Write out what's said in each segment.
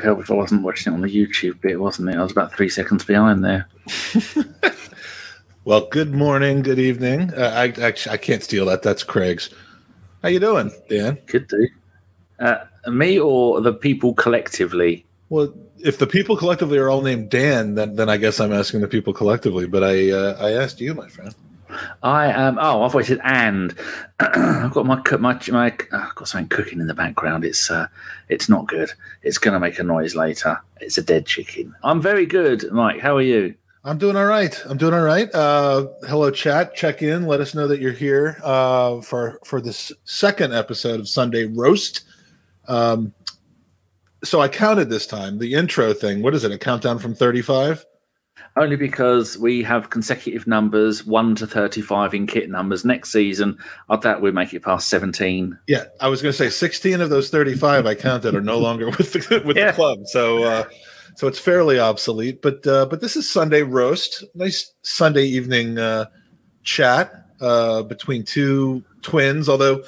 Would help if I wasn't watching it on the YouTube bit, wasn't it? I was about three seconds behind there. well, good morning, good evening. Uh, I actually I can't steal that. That's Craig's. How you doing, Dan? Could do. Uh, me or the people collectively? Well, if the people collectively are all named Dan, then then I guess I'm asking the people collectively. But I uh, I asked you, my friend. I am. Oh, I've waited, and. I've got my my my. Oh, I've got something cooking in the background. It's uh, it's not good. It's going to make a noise later. It's a dead chicken. I'm very good, Mike. How are you? I'm doing all right. I'm doing all right. Uh, hello, chat. Check in. Let us know that you're here uh, for for this second episode of Sunday Roast. Um, so I counted this time the intro thing. What is it? A countdown from 35? Only because we have consecutive numbers, one to thirty-five in kit numbers. Next season, I doubt we'll make it past seventeen. Yeah, I was going to say sixteen of those thirty-five I counted are no longer with the with yeah. the club. So. Uh, so it's fairly obsolete, but uh, but this is Sunday roast, nice Sunday evening uh, chat uh, between two twins. Although,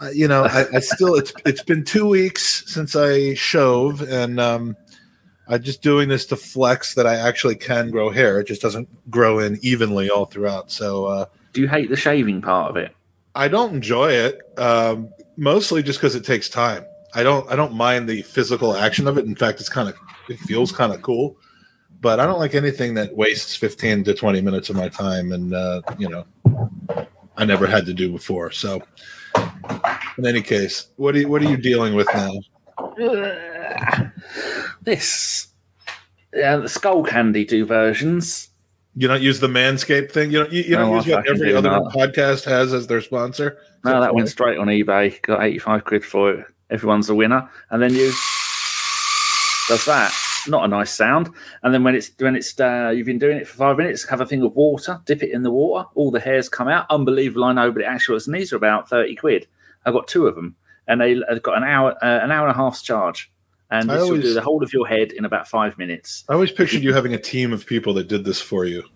uh, you know, I, I, still it's it's been two weeks since I shove, and um, I'm just doing this to flex that I actually can grow hair. It just doesn't grow in evenly all throughout. So, uh, do you hate the shaving part of it? I don't enjoy it, um, mostly just because it takes time. I don't. I don't mind the physical action of it. In fact, it's kind of it feels kind of cool. But I don't like anything that wastes 15 to 20 minutes of my time, and uh, you know, I never had to do before. So, in any case, what are you, what are you dealing with now? This. Yeah, the Skullcandy do versions. You don't use the Manscaped thing. You don't. You, you don't use what every other that. podcast has as their sponsor. No, that went straight on eBay. Got eighty-five quid for it. Everyone's a winner, and then you does that. Not a nice sound. And then when it's when it's uh, you've been doing it for five minutes, have a thing of water, dip it in the water. All the hairs come out. Unbelievable, I know, but it actually was. And these are about thirty quid. I got two of them, and they have got an hour, uh, an hour and a half's charge and this always, will do the whole of your head in about five minutes. I always pictured you having a team of people that did this for you.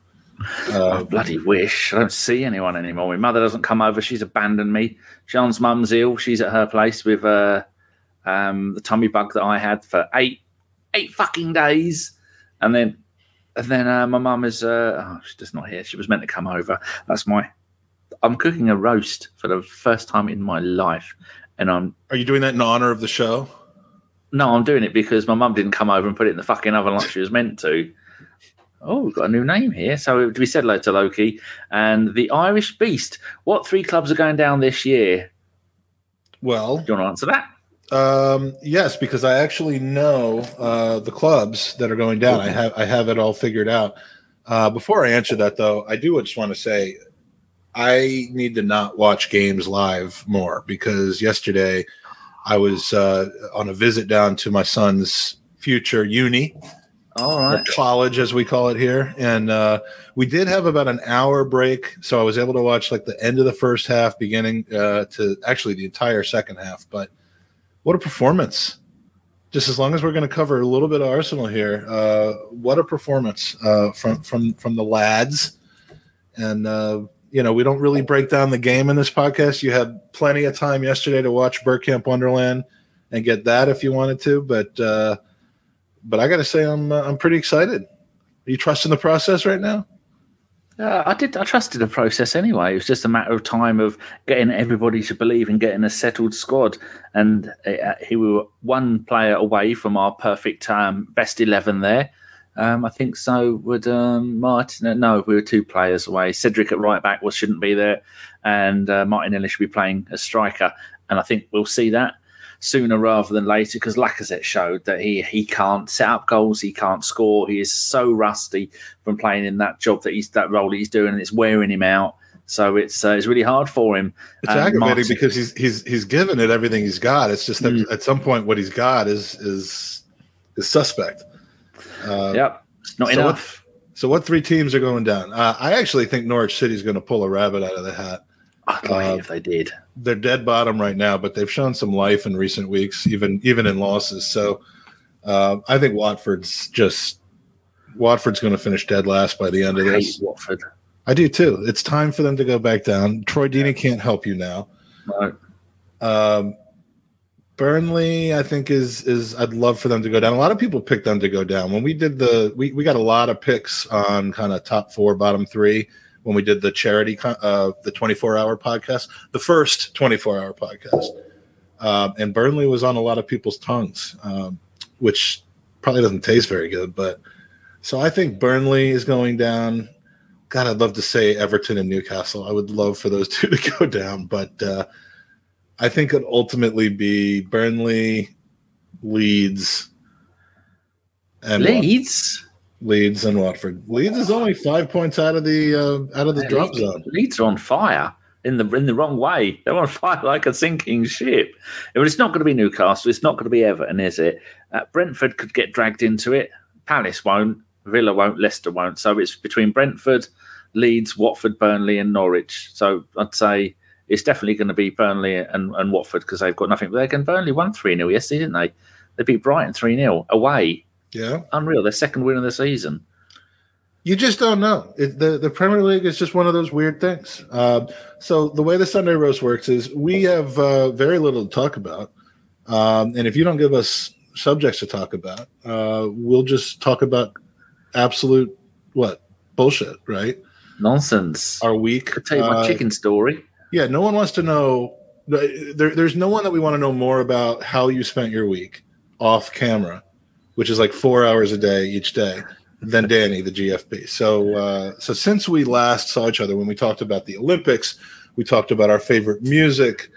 Uh, I bloody wish. I don't see anyone anymore. My mother doesn't come over. She's abandoned me. John's mum's ill. She's at her place with uh, um, the tummy bug that I had for eight eight fucking days, and then and then uh, my mum is uh, oh, she's just not here. She was meant to come over. That's my. I'm cooking a roast for the first time in my life, and I'm. Are you doing that in honor of the show? No, I'm doing it because my mum didn't come over and put it in the fucking oven like she was meant to. Oh, we've got a new name here. So we said hello to Loki and the Irish Beast. What three clubs are going down this year? Well, do you want to answer that? Um, yes, because I actually know uh, the clubs that are going down. I have I have it all figured out. Uh, before I answer that, though, I do just want to say I need to not watch games live more because yesterday I was uh, on a visit down to my son's future uni, all right, college as we call it here, and uh, we did have about an hour break, so I was able to watch like the end of the first half, beginning uh, to actually the entire second half. But what a performance! Just as long as we're going to cover a little bit of Arsenal here, uh, what a performance uh, from from from the lads, and uh, you know, we don't really break down the game in this podcast. You had plenty of time yesterday to watch Bergkamp Wonderland and get that if you wanted to, but uh, but I got to say, I'm uh, I'm pretty excited. Are you trusting the process right now? Uh, I did. I trusted the process anyway. It was just a matter of time of getting everybody to believe and getting a settled squad. And uh, he were one player away from our perfect um, best eleven there. Um, I think so. Would um, Martin? No, we were two players away. Cedric at right back was shouldn't be there, and uh, Martinelli should be playing as striker. And I think we'll see that sooner rather than later because Lacazette showed that he he can't set up goals, he can't score. He is so rusty from playing in that job that he's that role he's doing, and it's wearing him out. So it's uh, it's really hard for him. It's um, aggravating Martin, because he's he's he's given it everything he's got. It's just that mm. at some point what he's got is is is suspect. Uh, yep, not so enough. What, so what three teams are going down? Uh, I actually think Norwich City is going to pull a rabbit out of the hat. I'd uh, if they did. They're dead bottom right now, but they've shown some life in recent weeks, even even in losses. So uh, I think Watford's just Watford's going to finish dead last by the end of this. Watford. I do too. It's time for them to go back down. Troy Deeney can't help you now. No. Um, Burnley, I think is is I'd love for them to go down. A lot of people picked them to go down. When we did the we, we got a lot of picks on kind of top four, bottom three when we did the charity uh the 24 hour podcast, the first 24 hour podcast. Um, and Burnley was on a lot of people's tongues, um, which probably doesn't taste very good, but so I think Burnley is going down. God, I'd love to say Everton and Newcastle. I would love for those two to go down, but uh, I think it'd ultimately be Burnley, Leeds, and Leeds. Wat- Leeds and Watford. Leeds is only five points out of the uh, out of the Yeah, drop Leeds, zone. Leeds are on fire in the in the wrong way. They're on fire like a sinking ship. But it's not going to be Newcastle. It's not going to be Everton, is it? Uh, Brentford could get dragged into it. Palace won't. Villa won't. Leicester won't. So it's between Brentford, Leeds, Watford, Burnley, and Norwich. So I'd say it's definitely going to be Burnley and, and Watford because they've got nothing. But they can Burnley won three 0 yesterday, didn't they? They beat Brighton three 0 away. Yeah, Unreal. Their second win of the season. you just don't know. It, the the Premier League is just one of those weird things. Uh, so the way the Sunday roast works is we have uh, very little to talk about, um, and if you don't give us subjects to talk about, uh, we'll just talk about absolute what bullshit, right? Nonsense. Our week. Could tell you my chicken story. Yeah, no one wants to know. There, there's no one that we want to know more about how you spent your week off camera, which is like four hours a day each day, than Danny, the GFP. So, uh, so since we last saw each other, when we talked about the Olympics, we talked about our favorite music.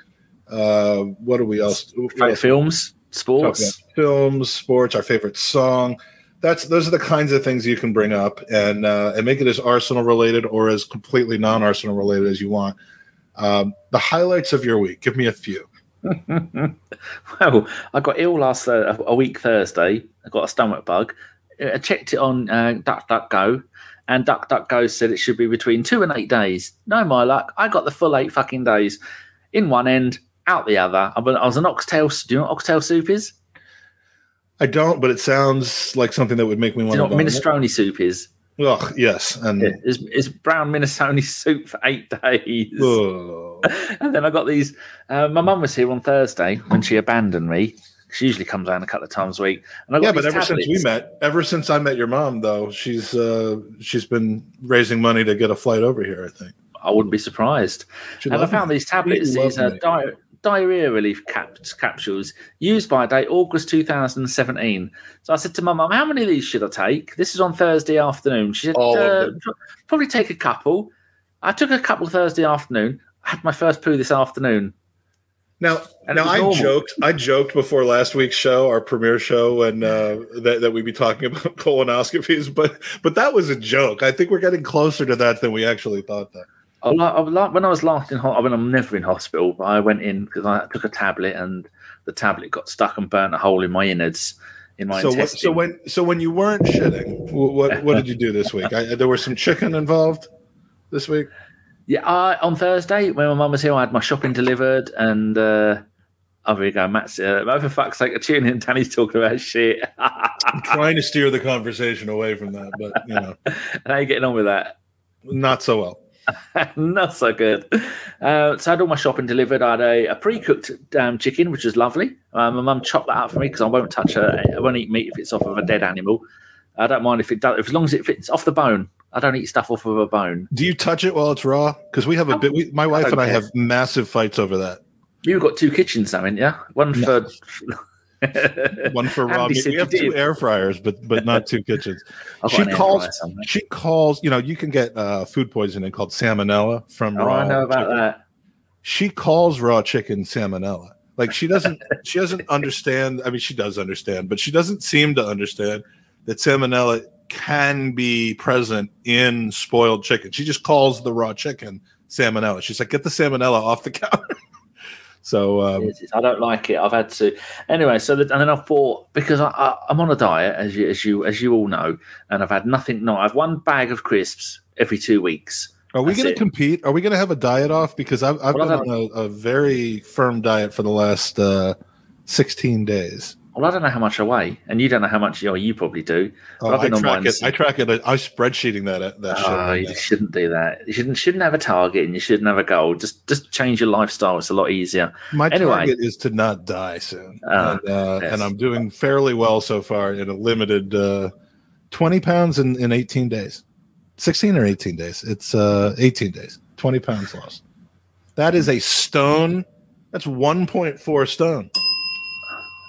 Uh, what do we else? Favorite films, sports. films, sports, our favorite song. That's those are the kinds of things you can bring up and uh, and make it as Arsenal related or as completely non Arsenal related as you want. Um, the highlights of your week. Give me a few. well, I got ill last uh, a week Thursday. I got a stomach bug. I checked it on uh, DuckDuckGo, and DuckDuckGo said it should be between two and eight days. No, my luck. I got the full eight fucking days. In one end, out the other. I was an oxtail. Do you know what oxtail soup is? I don't, but it sounds like something that would make me Do want you know to. what minestrone soup is? Ugh, yes, and It's, it's brown minestrone soup for eight days. and then I got these. Uh, my mum was here on Thursday when she abandoned me. She usually comes down a couple of times a week. And I got yeah, but ever since we met, ever since I met your mom, though, she's uh, she's been raising money to get a flight over here. I think. I wouldn't be surprised. She and I found me. these tablets, these uh, loved me. di- diarrhea relief cap- capsules, used by date August 2017. So I said to my mum, "How many of these should I take?" This is on Thursday afternoon. She said, All uh, "Probably take a couple." I took a couple Thursday afternoon. I had my first poo this afternoon. Now, And now I normal. joked. I joked before last week's show, our premiere show, and uh, that that we'd be talking about colonoscopies. But but that was a joke. I think we're getting closer to that than we actually thought. That I, I, li- when I was last in hospital, I mean, I'm never in hospital, but I went in because I took a tablet and the tablet got stuck and burnt a hole in my innards, in my so what, so when so when you weren't shitting, what what did you do this week? I, there was some chicken involved this week. Yeah, I, on Thursday when my mum was here, I had my shopping delivered, and uh, oh, there you go, Matt's. Uh, oh, for fuck's sake, tune in. Danny's talking about shit. I'm trying to steer the conversation away from that, but you know, How are you getting on with that? not so well. Not so good. Uh, so I had all my shopping delivered. I had a, a pre-cooked um, chicken, which was lovely. Um, my mum chopped that up for me because I won't touch a, I won't eat meat if it's off of a dead animal. I don't mind if it does, as long as it fits off the bone. I don't eat stuff off of a bone. Do you touch it while it's raw? Because we have a bit. We, my wife don't and I care. have massive fights over that. You've got two kitchens, haven't you? One for One for raw Andy meat. said We have two air fryers, but but not two kitchens. She calls- She calls. You know, you can get uh, food poisoning called salmonella from Oh, raw. I know about chicken. that. She calls raw chicken salmonella. Like she doesn't. she doesn't understand. I mean, she does understand, but she doesn't seem to understand that salmonella can be present in spoiled chicken. She just calls the raw chicken salmonella. She's like, get the salmonella off the counter. So um. I don't like it. I've had to anyway. So that, and then I thought because I, I'm on a diet, as you as you as you all know, and I've had nothing. No, I've one bag of crisps every two weeks. Are we going to compete? Are we going to have a diet off? Because I've, I've Well, been I've on a, a very firm diet for the last uh, 16 days. Well, I don't know how much I weigh, and you don't know how much. You, know, you probably do. Oh, I track it. I track it. I spreadsheeting that. That oh, you shouldn't do that. You shouldn't shouldn't have a target, and you shouldn't have a goal. Just just change your lifestyle. It's a lot easier. My anyway, target is to not die soon, uh, and, uh, yes. and, I'm doing fairly well so far in a limited uh, twenty pounds in in eighteen days, sixteen or eighteen days. It's uh, eighteen days, twenty pounds lost. That is a stone. That's one point four stone.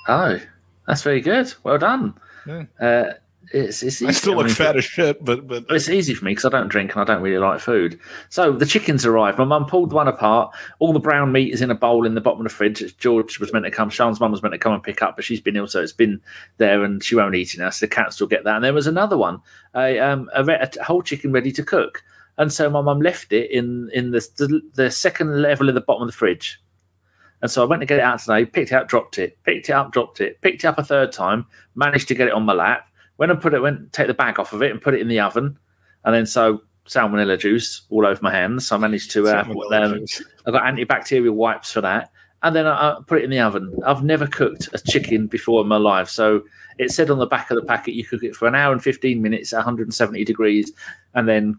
Oh. That's very good. Well done. Yeah. Uh, it's, it's I still look fat as shit, but but it's easy for me because I don't drink and I don't really like food. So the chickens arrived. My mum pulled one apart. All the brown meat is in a bowl in the bottom of the fridge. George was meant to come. Sean's mum was meant to come and pick up, but she's been ill, so it's been there and she won't eat it now. So the cats will get that. And there was another one, a um a, a whole chicken ready to cook. And so my mum left it in in the, the the second level in the bottom of the fridge. And so I went to get it out today, picked it up, dropped it, picked it up, dropped it, picked it up a third time, managed to get it on my lap, went and put it, went take the bag off of it and put it in the oven. And then so salmonella juice all over my hands. So I managed to, uh, um, I got antibacterial wipes for that. And then I, I put it in the oven. I've never cooked a chicken before in my life. So it said on the back of the packet you cook it for an hour and 15 minutes at 170 degrees and then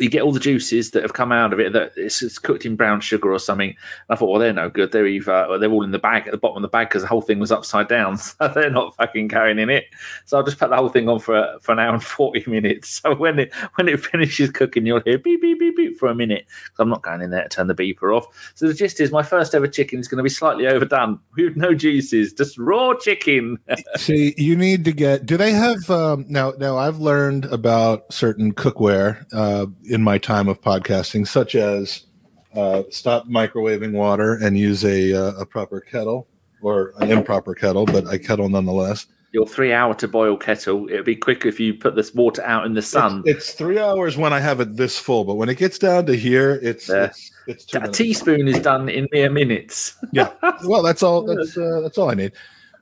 you get all the juices that have come out of it that it's, it's cooked in brown sugar or something. And I thought, well, they're no good. They're either they're all in the bag at the bottom of the bag because the whole thing was upside down, so they're not fucking carrying in it. So I'll just put the whole thing on for for an hour and forty minutes. So when it when it finishes cooking, you'll hear beep beep beep beep for a minute. I'm not going in there to turn the beeper off. So the gist is, my first ever chicken is going to be slightly overdone with no juices, just raw chicken. See, you need to get. Do they have um, now? Now I've learned about certain cookware. Uh, in my time of podcasting, such as uh, stop microwaving water and use a, uh, a proper kettle or an improper kettle, but a kettle nonetheless. Your three hour to boil kettle, it'd be quicker if you put this water out in the sun. It's, it's three hours when I have it this full, but when it gets down to here, it's yeah. it's, it's a teaspoon is done in mere minutes. yeah, well, that's all. That's uh, that's all I need.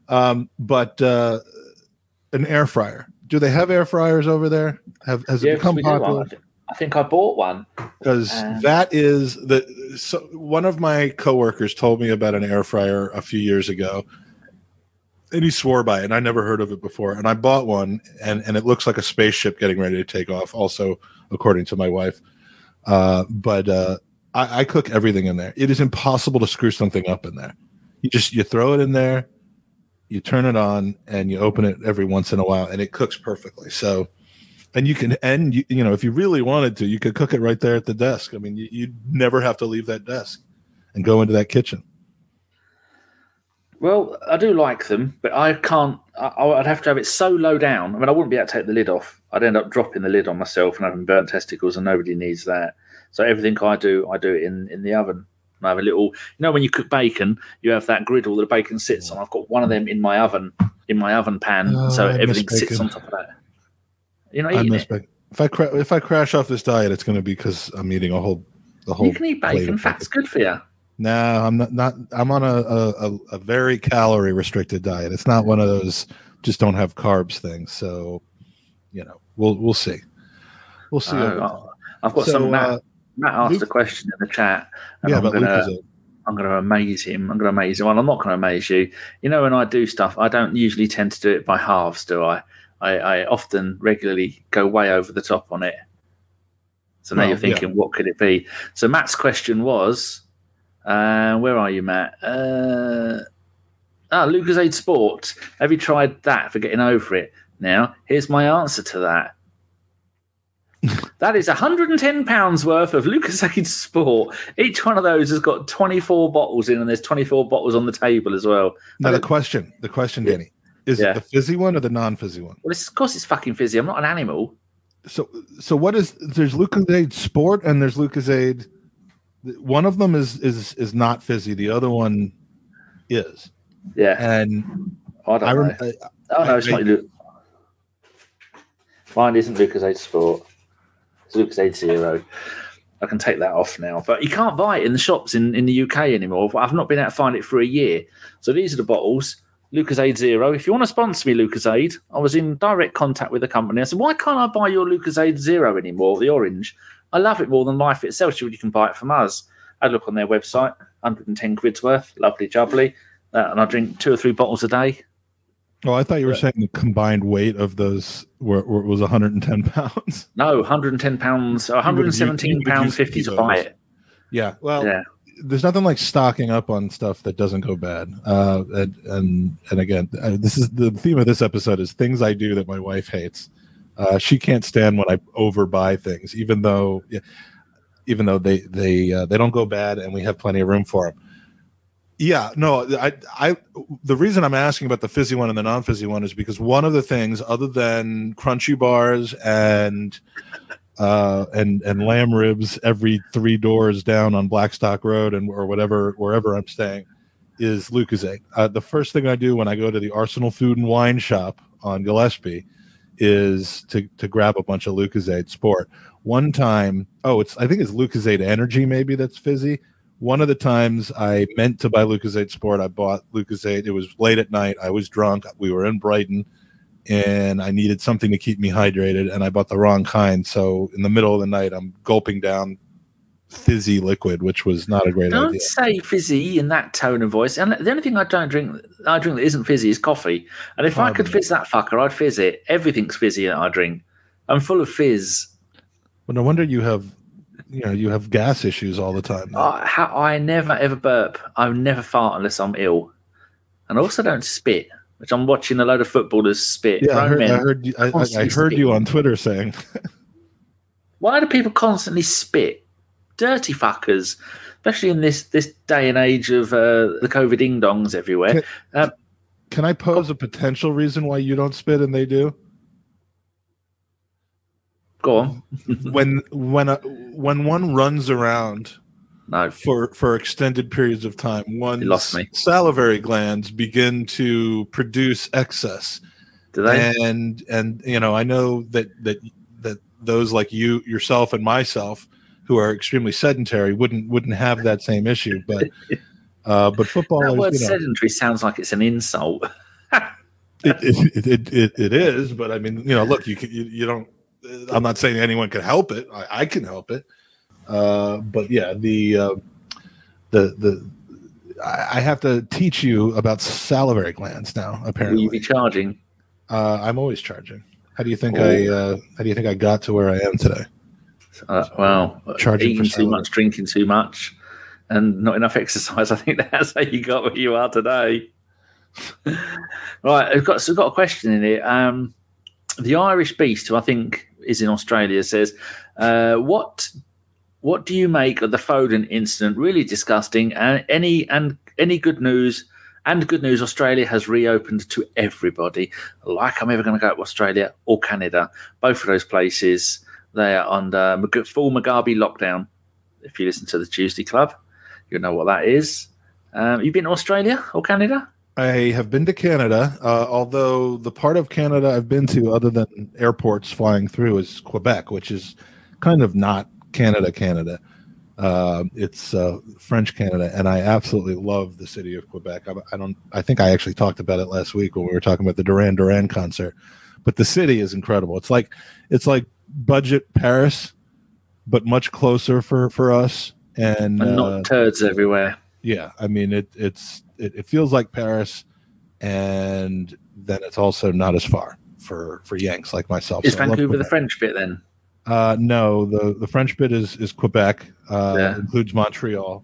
Um, but uh, an air fryer. Do they have air fryers over there? Have has it become popular? I think I bought one because um, that is the so one of my coworkers told me about an air fryer a few years ago, and he swore by it. And I never heard of it before, and I bought one, and and it looks like a spaceship getting ready to take off. Also, according to my wife, uh, but uh, I, I cook everything in there. It is impossible to screw something up in there. You just you throw it in there, you turn it on, and you open it every once in a while, and it cooks perfectly. So and you can and you, you know if you really wanted to you could cook it right there at the desk. I mean you, you'd never have to leave that desk and go into that kitchen. Well i do like them but i can't I, would have to have it so low down. I mean i wouldn't be able to take the lid off. I'd end up dropping the lid on myself and having burnt testicles and nobody needs that. So everything i do i do it in in the oven. I have a little, you know, when you cook bacon, you have that griddle that the bacon sits on. I've got one of them in my oven, in my oven pan, oh, so everything sits on top of that. You're not eating it. If I cra- if I crash off this diet, it's going to be because I'm eating a whole the whole. You can eat bacon. Fat's good for you. No, I'm not. Not. I'm on a, a, a very calorie restricted diet. It's not one of those just don't have carbs things. So, you know, we'll we'll see. We'll see. Uh, I've got so, some. Matt, uh, Matt asked Luke, a question in the chat. yeah, I'm but gonna, I'm going to amaze him. I'm going to amaze him. Well, I'm not going to amaze you. You know, when I do stuff, I don't usually tend to do it by halves, do I? I, I often regularly go way over the top on it. So now well, you're thinking, yeah. what could it be? So Matt's question was, uh, where are you, Matt? Uh, ah, Lucozade Sport. Have you tried that for getting over it? Now, here's my answer to that. that is 110 pounds worth of Lucozade Sport. Each one of those has got 24 bottles in, and there's 24 bottles on the table as well. Now, the question, the question, Danny, is yeah. it the fizzy one or the non-fizzy one? Well, of course it's fucking fizzy. I'm not an animal. So, so what is? There's Lucozade Sport and there's Lucozade. One of them is is is not fizzy. The other one is. Yeah. And I don't I, know. I, oh no, it's I, not. Lu- Mine isn't Lucozade Sport. It's Lucozade Zero. I can take that off now. But you can't buy it in the shops in, in the UK anymore. I've not been able to find it for a year. So these are the bottles. Lucozade Zero. If you want to sponsor me, Lucozade, I was in direct contact with the company. I said, why can't I buy your Lucozade Zero anymore, the orange? I love it more than life itself. You can buy it from us. I look on their website, 110 quid's worth, lovely jubbly. Uh, and I drink two or three bottles a day. Oh, I thought you were saying the combined weight of those were, were was 110 pounds. No, 110 pounds, 117 pound 50 to buy it. Yeah, well, yeah. There's nothing like stocking up on stuff that doesn't go bad. Uh, and, and and again, uh, this is the theme of this episode is things I do that my wife hates. Uh, she can't stand when I overbuy things, even though, even though they they uh, they don't go bad and we have plenty of room for them. Yeah, no, I, I, the reason I'm asking about the fizzy one and the non-fizzy one is because one of the things, other than crunchy bars and, uh, and and lamb ribs every three doors down on Blackstock Road and or whatever wherever I'm staying, is Lucozade. Uh, the first thing I do when I go to the Arsenal Food and Wine Shop on Gillespie is to to grab a bunch of Lucozade Sport. One time, oh, it's I think it's Lucozade Energy maybe that's fizzy one of the times I meant to buy Lucozade Sport, I bought Lucozade. It was late at night. I was drunk. We were in Brighton, and I needed something to keep me hydrated, and I bought the wrong kind. So in the middle of the night, I'm gulping down fizzy liquid, which was not a great don't idea. Don't say fizzy in that tone of voice. And the only thing I don't drink, I drink that isn't fizzy is coffee. And if Pardon I could fizz that fucker, I'd fizz it. Everything's fizzy that I drink. I'm full of fizz. Well, no wonder you have you know you have gas issues all the time. I, I never ever burp. I never fart unless I'm ill, and I also don't spit. Which I'm watching a load of footballers spit. Yeah, I heard, I heard, you, I, I heard you on Twitter saying. Why do people constantly spit? Dirty fuckers, especially in this this day and age of uh, the COVID ding dongs everywhere. Can, uh, can I pose a potential reason why you don't spit and they do? Go on. when when a, when one runs around no. for for extended periods of time, one's salivary glands begin to produce excess. Do they? And and you know, I know that that that those like you yourself and myself who are extremely sedentary wouldn't wouldn't have that same issue, but uh, but football That word you know, sedentary sounds like it's an insult. it, it, it, it, it is, but I mean, you know, look, you can, you, you don't I'm not saying anyone can help it. I, I can help it. Uh, but yeah, the uh, the the I have to teach you about salivary glands now. Apparently, will you be charging? Uh, I'm always charging. How do you think I? Uh, how do you think I got to where I am today? Uh, well, charging eating too much, drinking too much, and not enough exercise. I think that's how you got where you are today. right, I've got so I've got a question in here. Um, the Irish Beast, who I think is in Australia says, uh, "What what do you make of the Foden incident? Really disgusting. And any and any good news." And good news, Australia has reopened to everybody. Like I'm ever going to go to Australia or Canada. Both of those places, they are under full Mugabe lockdown. If you listen to the Tuesday Club, you'll know what that is. Um, you been to Australia or Canada? I have been to Canada, uh, although the part of Canada I've been to, other than airports flying through, is Quebec, which is kind of not Canada, Canada. Uh, it's uh, French Canada, and I absolutely love the city of Quebec. I, I, don't. I think I actually talked about it last week when we were talking about the Duran Duran concert. But the city is incredible. It's like it's like budget Paris, but much closer for for us, and, and not uh, turds everywhere. Yeah, I mean it. It's it, it feels like Paris, and then it's also not as far for for Yanks like myself. Is so Vancouver the French bit then? Uh, no, the the French bit is is Quebec. Uh, yeah. Includes Montreal.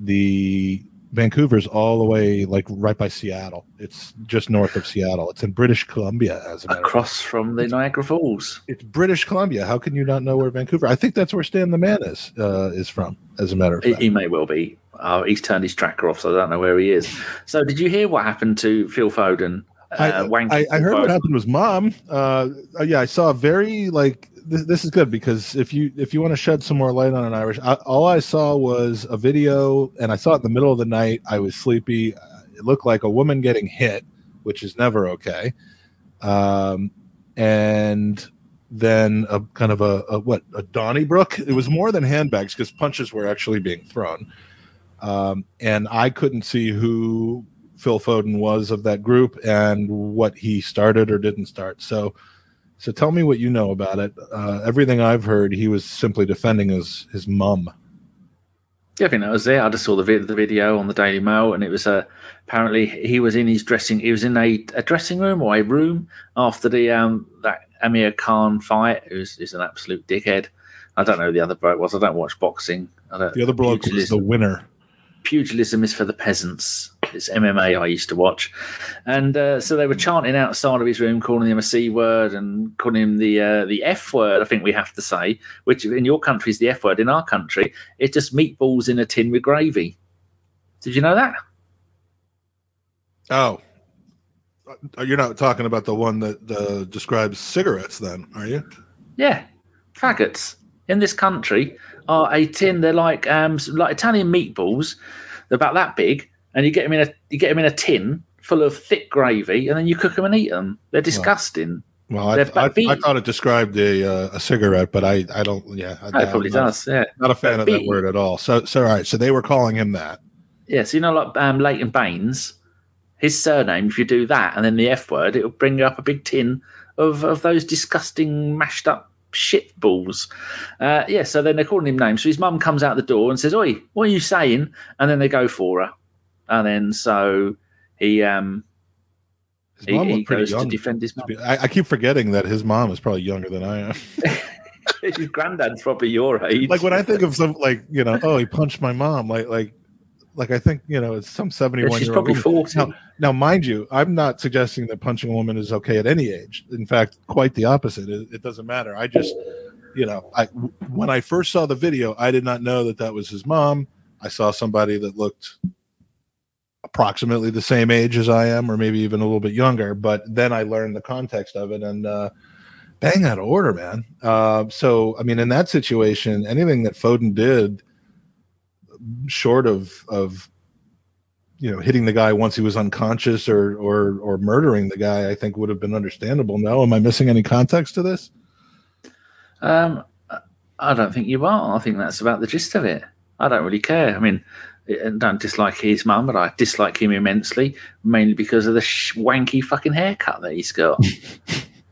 The Vancouver's all the way like right by Seattle. It's just north of Seattle. It's in British Columbia, as a across from the Niagara Falls. It's British Columbia. How can you not know where Vancouver? I think that's where Stan the Man is uh, is from. As a matter of fact, he, he may well be. Oh, he's turned his tracker off, so I don't know where he is. So, did you hear what happened to Phil Foden? Uh, I, I, I, heard Foden? what happened was mom. Uh, uh, yeah, I saw a very like this, this, is good because if you if you want to shed some more light on an Irish, I, all I saw was a video, and I saw it in the middle of the night. I was sleepy. It looked like a woman getting hit, which is never okay. Um, and then a kind of a, a what a Donnybrook. It was more than handbags because punches were actually being thrown. Um, and I couldn't see who Phil Foden was of that group and what he started or didn't start. So, so tell me what you know about it. Uh, everything I've heard, he was simply defending his his mum. Yeah, I think that was it. I just saw the, vid- the video on the Daily Mail, and it was uh, apparently he was in his dressing. He was in a, a dressing room or a room after the um, that Amir Khan fight. Who's is an absolute dickhead. I don't know who the other bloke was. I don't watch boxing. I don't, The other bloke was the winner. pugilism is for the peasants. It's MMA I used to watch, and uh, so they were chanting outside of his room, calling him a c word and calling him the uh, the f word. I think we have to say, which in your country is the f word. In our country, it's just meatballs in a tin with gravy. Did you know that? Oh, Uh, you're not talking about the one that uh, describes cigarettes, then, are you? Yeah, faggots in this country are a tin. They're like um like Italian meatballs. They're about that big, and you get them in a you get them in a tin full of thick gravy, and then you cook them and eat them. They're disgusting. Well, I, They're I, beef. I thought it described a uh, a cigarette, but I, I don't. Yeah, I, Oh, it probably I'm not, does. Yeah. Not a fan of that word at all. So, so all right. So they were calling him that. Yeah, so you know, like um, Leighton Baines, his surname. If you do that and then the F word, it'll bring up a big tin of of those disgusting mashed up shit balls. Uh, yeah, so then they're calling him names. So his mum comes out the door and says, "Oi, what are you saying?" And then they go for her, and then so he um His he, mom he goes to defend his mum. I, I keep forgetting that his mom is probably younger than I am. his granddad's probably your age. like when I think of some, like you know, oh, he punched my mom. Like, like, like I think you know, it's some seventy-one she's probably forty. Now, now, mind you, I'm not suggesting that punching a woman is okay at any age. In fact, quite the opposite. It, it doesn't matter. I just, you know, I when I first saw the video, I did not know that that was his mom. I saw somebody that looked approximately the same age as I am, or maybe even a little bit younger. But then I learned the context of it, and uh, bang out of order, man. Uh, so, I mean, in that situation, anything that Foden did, short of of you know hitting the guy once he was unconscious or or or murdering the guy, I think would have been understandable. No, am I missing any context to this? Um, I don't think you are. I think that's about the gist of it. I don't really care. I mean, I don't dislike his mum, but I dislike him immensely, mainly because of the sh- wanky fucking haircut that he's got.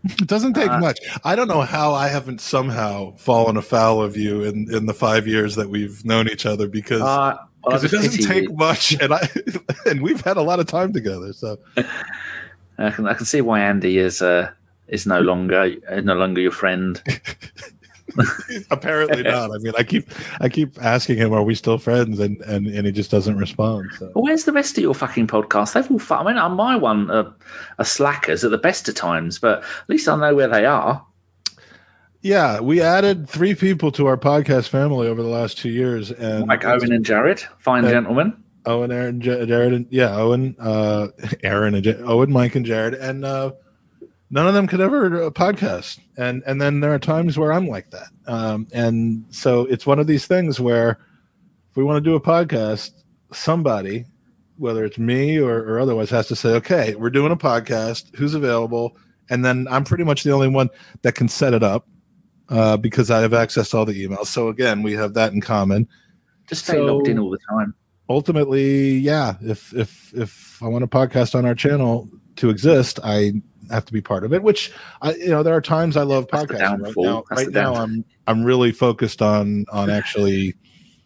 It doesn't take Uh, much. I don't know how I haven't somehow fallen afoul of you in in the five years that we've known each other because. Uh, well, because it doesn't take you. much, and I and we've had a lot of time together. So I can, I can see why Andy is uh, is no longer uh, no longer your friend. apparently not. I mean, I keep I keep asking him, "Are we still friends?" and and, and he just doesn't respond. So. Well, where's the rest of your fucking podcast? They've all. Fu- I mean, on my one are, are slackers at the best of times, but at least I know where they are. Yeah, we added three people to our podcast family over the last two years, and Mike Owen and Jared, fine Uh, gentlemen. Owen, Aaron, Jared, and yeah, Owen, uh, Aaron, and J- Owen, Mike, and Jared, and uh, none of them could ever uh, podcast. And and then there are times where I'm like that, um, and so it's one of these things where if we want to do a podcast, somebody, whether it's me or, or otherwise, has to say, okay, we're doing a podcast. Who's available? And then I'm pretty much the only one that can set it up uh, because I have access to all the emails. So again, we have that in common Just stay so- logged in all the time. ultimately, yeah, if if if I want a podcast on our channel to exist, I have to be part of it. Which I, you know, there are times I love podcasting. Right now, That's right now I'm I'm really focused on on actually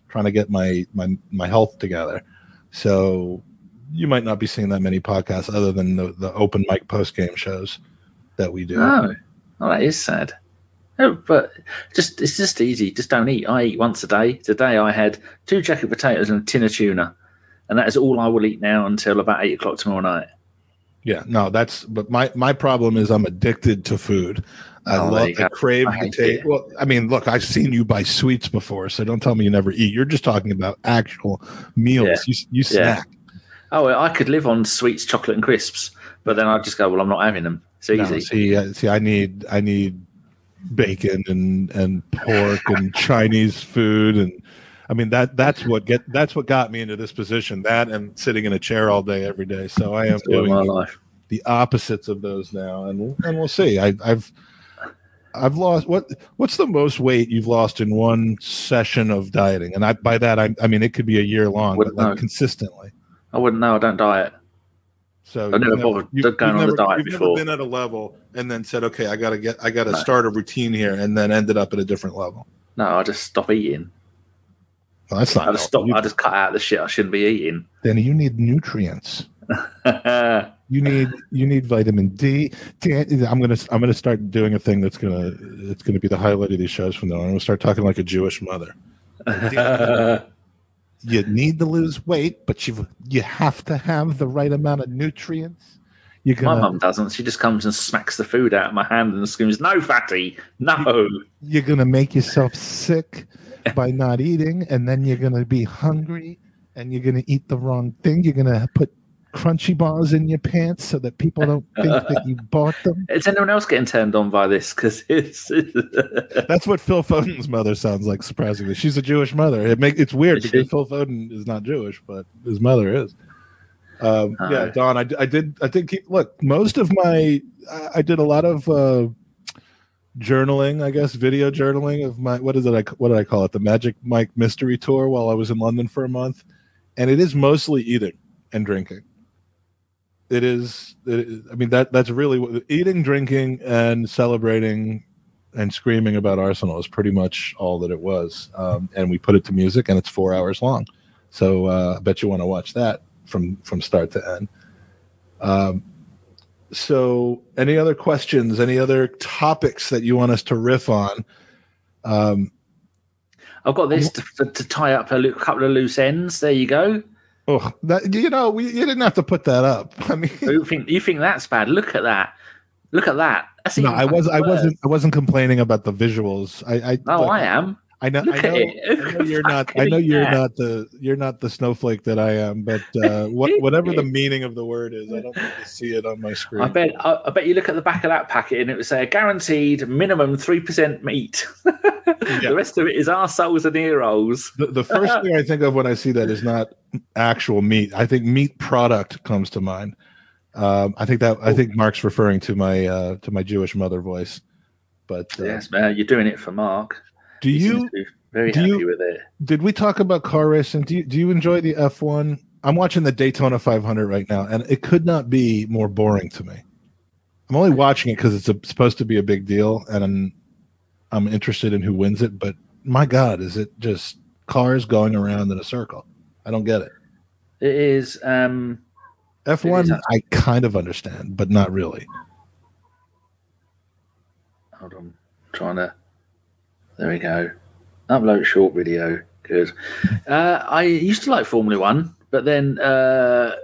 trying to get my my my health together. So you might not be seeing that many podcasts other than the the open mic post game shows that we do. Oh, well, that is sad. Oh, but just it's just easy. Just don't eat. I eat once a day. Today I had two jacket potatoes and a tin of tuna, and that is all I will eat now until about eight o'clock tomorrow night. Yeah, no, that's but my my problem is I'm addicted to food. I Oh, love I crave I the taste. Well, I mean, look, I've seen you buy sweets before, so don't tell me you never eat. You're just talking about actual meals. Yeah. You you Yeah. snack. Oh, well, I could live on sweets, chocolate, and crisps, but then I'd just go, well, I'm not having them. It's No, easy. see, uh, see, I need I need bacon and and pork and Chinese food and I mean that that's what get that's what got me into this position. That and sitting in a chair all day every day. So I am That's doing my life. the opposites of those now, and we'll, and we'll see. I, I've I've lost what what's the most weight you've lost in one session of dieting, and I by that I, I mean it could be a year long, Wouldn't like consistently. I wouldn't know. I don't diet. So I've never bothered you've- going you've on the never- diet you've before. Never been at a level and then said, okay, I gotta get I gotta No. start a routine here, and then ended up at a different level. No, I just stop eating. Well, that's not. I just stop. You, I just cut out the shit I shouldn't be eating. Then you need nutrients. You need you need vitamin D. I'm gonna I'm gonna start doing a thing that's gonna it's gonna be the highlight of these shows from now on. I'm gonna start talking like a Jewish mother. You need to lose weight, but you you have to have the right amount of nutrients. You're My gonna mum doesn't. She just comes and smacks the food out of my hand and screams, "No, fatty, no." you're gonna make yourself sick by not eating, and then you're gonna be hungry, and you're gonna eat the wrong thing. You're gonna put crunchy bars in your pants so that people don't think that you bought them. Is anyone else getting turned on by this? Because it's That's what Phil Foden's mother sounds like. Surprisingly, she's a Jewish mother. It make it's weird Is she? because Phil Foden is not Jewish, but his mother is. Um, Uh. yeah, Don, I, I did. I did keep. Look, most of my, I, I did a lot of uh, journaling. I guess video journaling of my. What is it? I, what did I call it? The Magic Mike Mystery Tour while I was in London for a month, and it is mostly eating and drinking. It is. It, is- I mean that that's really what eating, drinking, and celebrating and screaming about Arsenal is pretty much all that it was. Um, and we put it to music, and it's four hours long. So uh, I bet you want to watch that from from start to end. Um, so, any other questions? Any other topics that you want us to riff on? Um, I've got this to, to, tie up a couple of loose ends. There you go. oh, that you know, we you didn't have to put that up. I mean, You think you think that's bad? Look at that. Look at that. No, I was i wasn't I wasn't complaining about the visuals. I I, Oh, I am. I know I know. I know you're not I know you're not the you're not the snowflake that I am, but uh, what whatever the meaning of the word is, I don't to see it on my screen. I bet. I, I bet you look at the back of that packet and it would say guaranteed minimum three percent meat. Yeah. The rest of it is arseholes and ear rolls. The, the first thing I think of when I see that is not actual meat. I think meat product comes to mind. Um, I think that I think Mark's referring to my uh, to my Jewish mother voice. But uh, Yes, man, you're doing it for Mark. Do you seems to be very do happy you- with it? did we talk about car racing? Do you, do you enjoy the F one? I'm watching the Daytona 500 right now, and it could not be more boring to me. I'm only watching it because it's a, supposed to be a big deal, and I'm, I'm interested in who wins it. But my God, is it just cars going around in a circle? I don't get it. It is. Um, F It one, is I kind of understand, but not really. hold on, trying to. There we go. Upload short video. Good. Uh, I used to like Formula One, but then uh,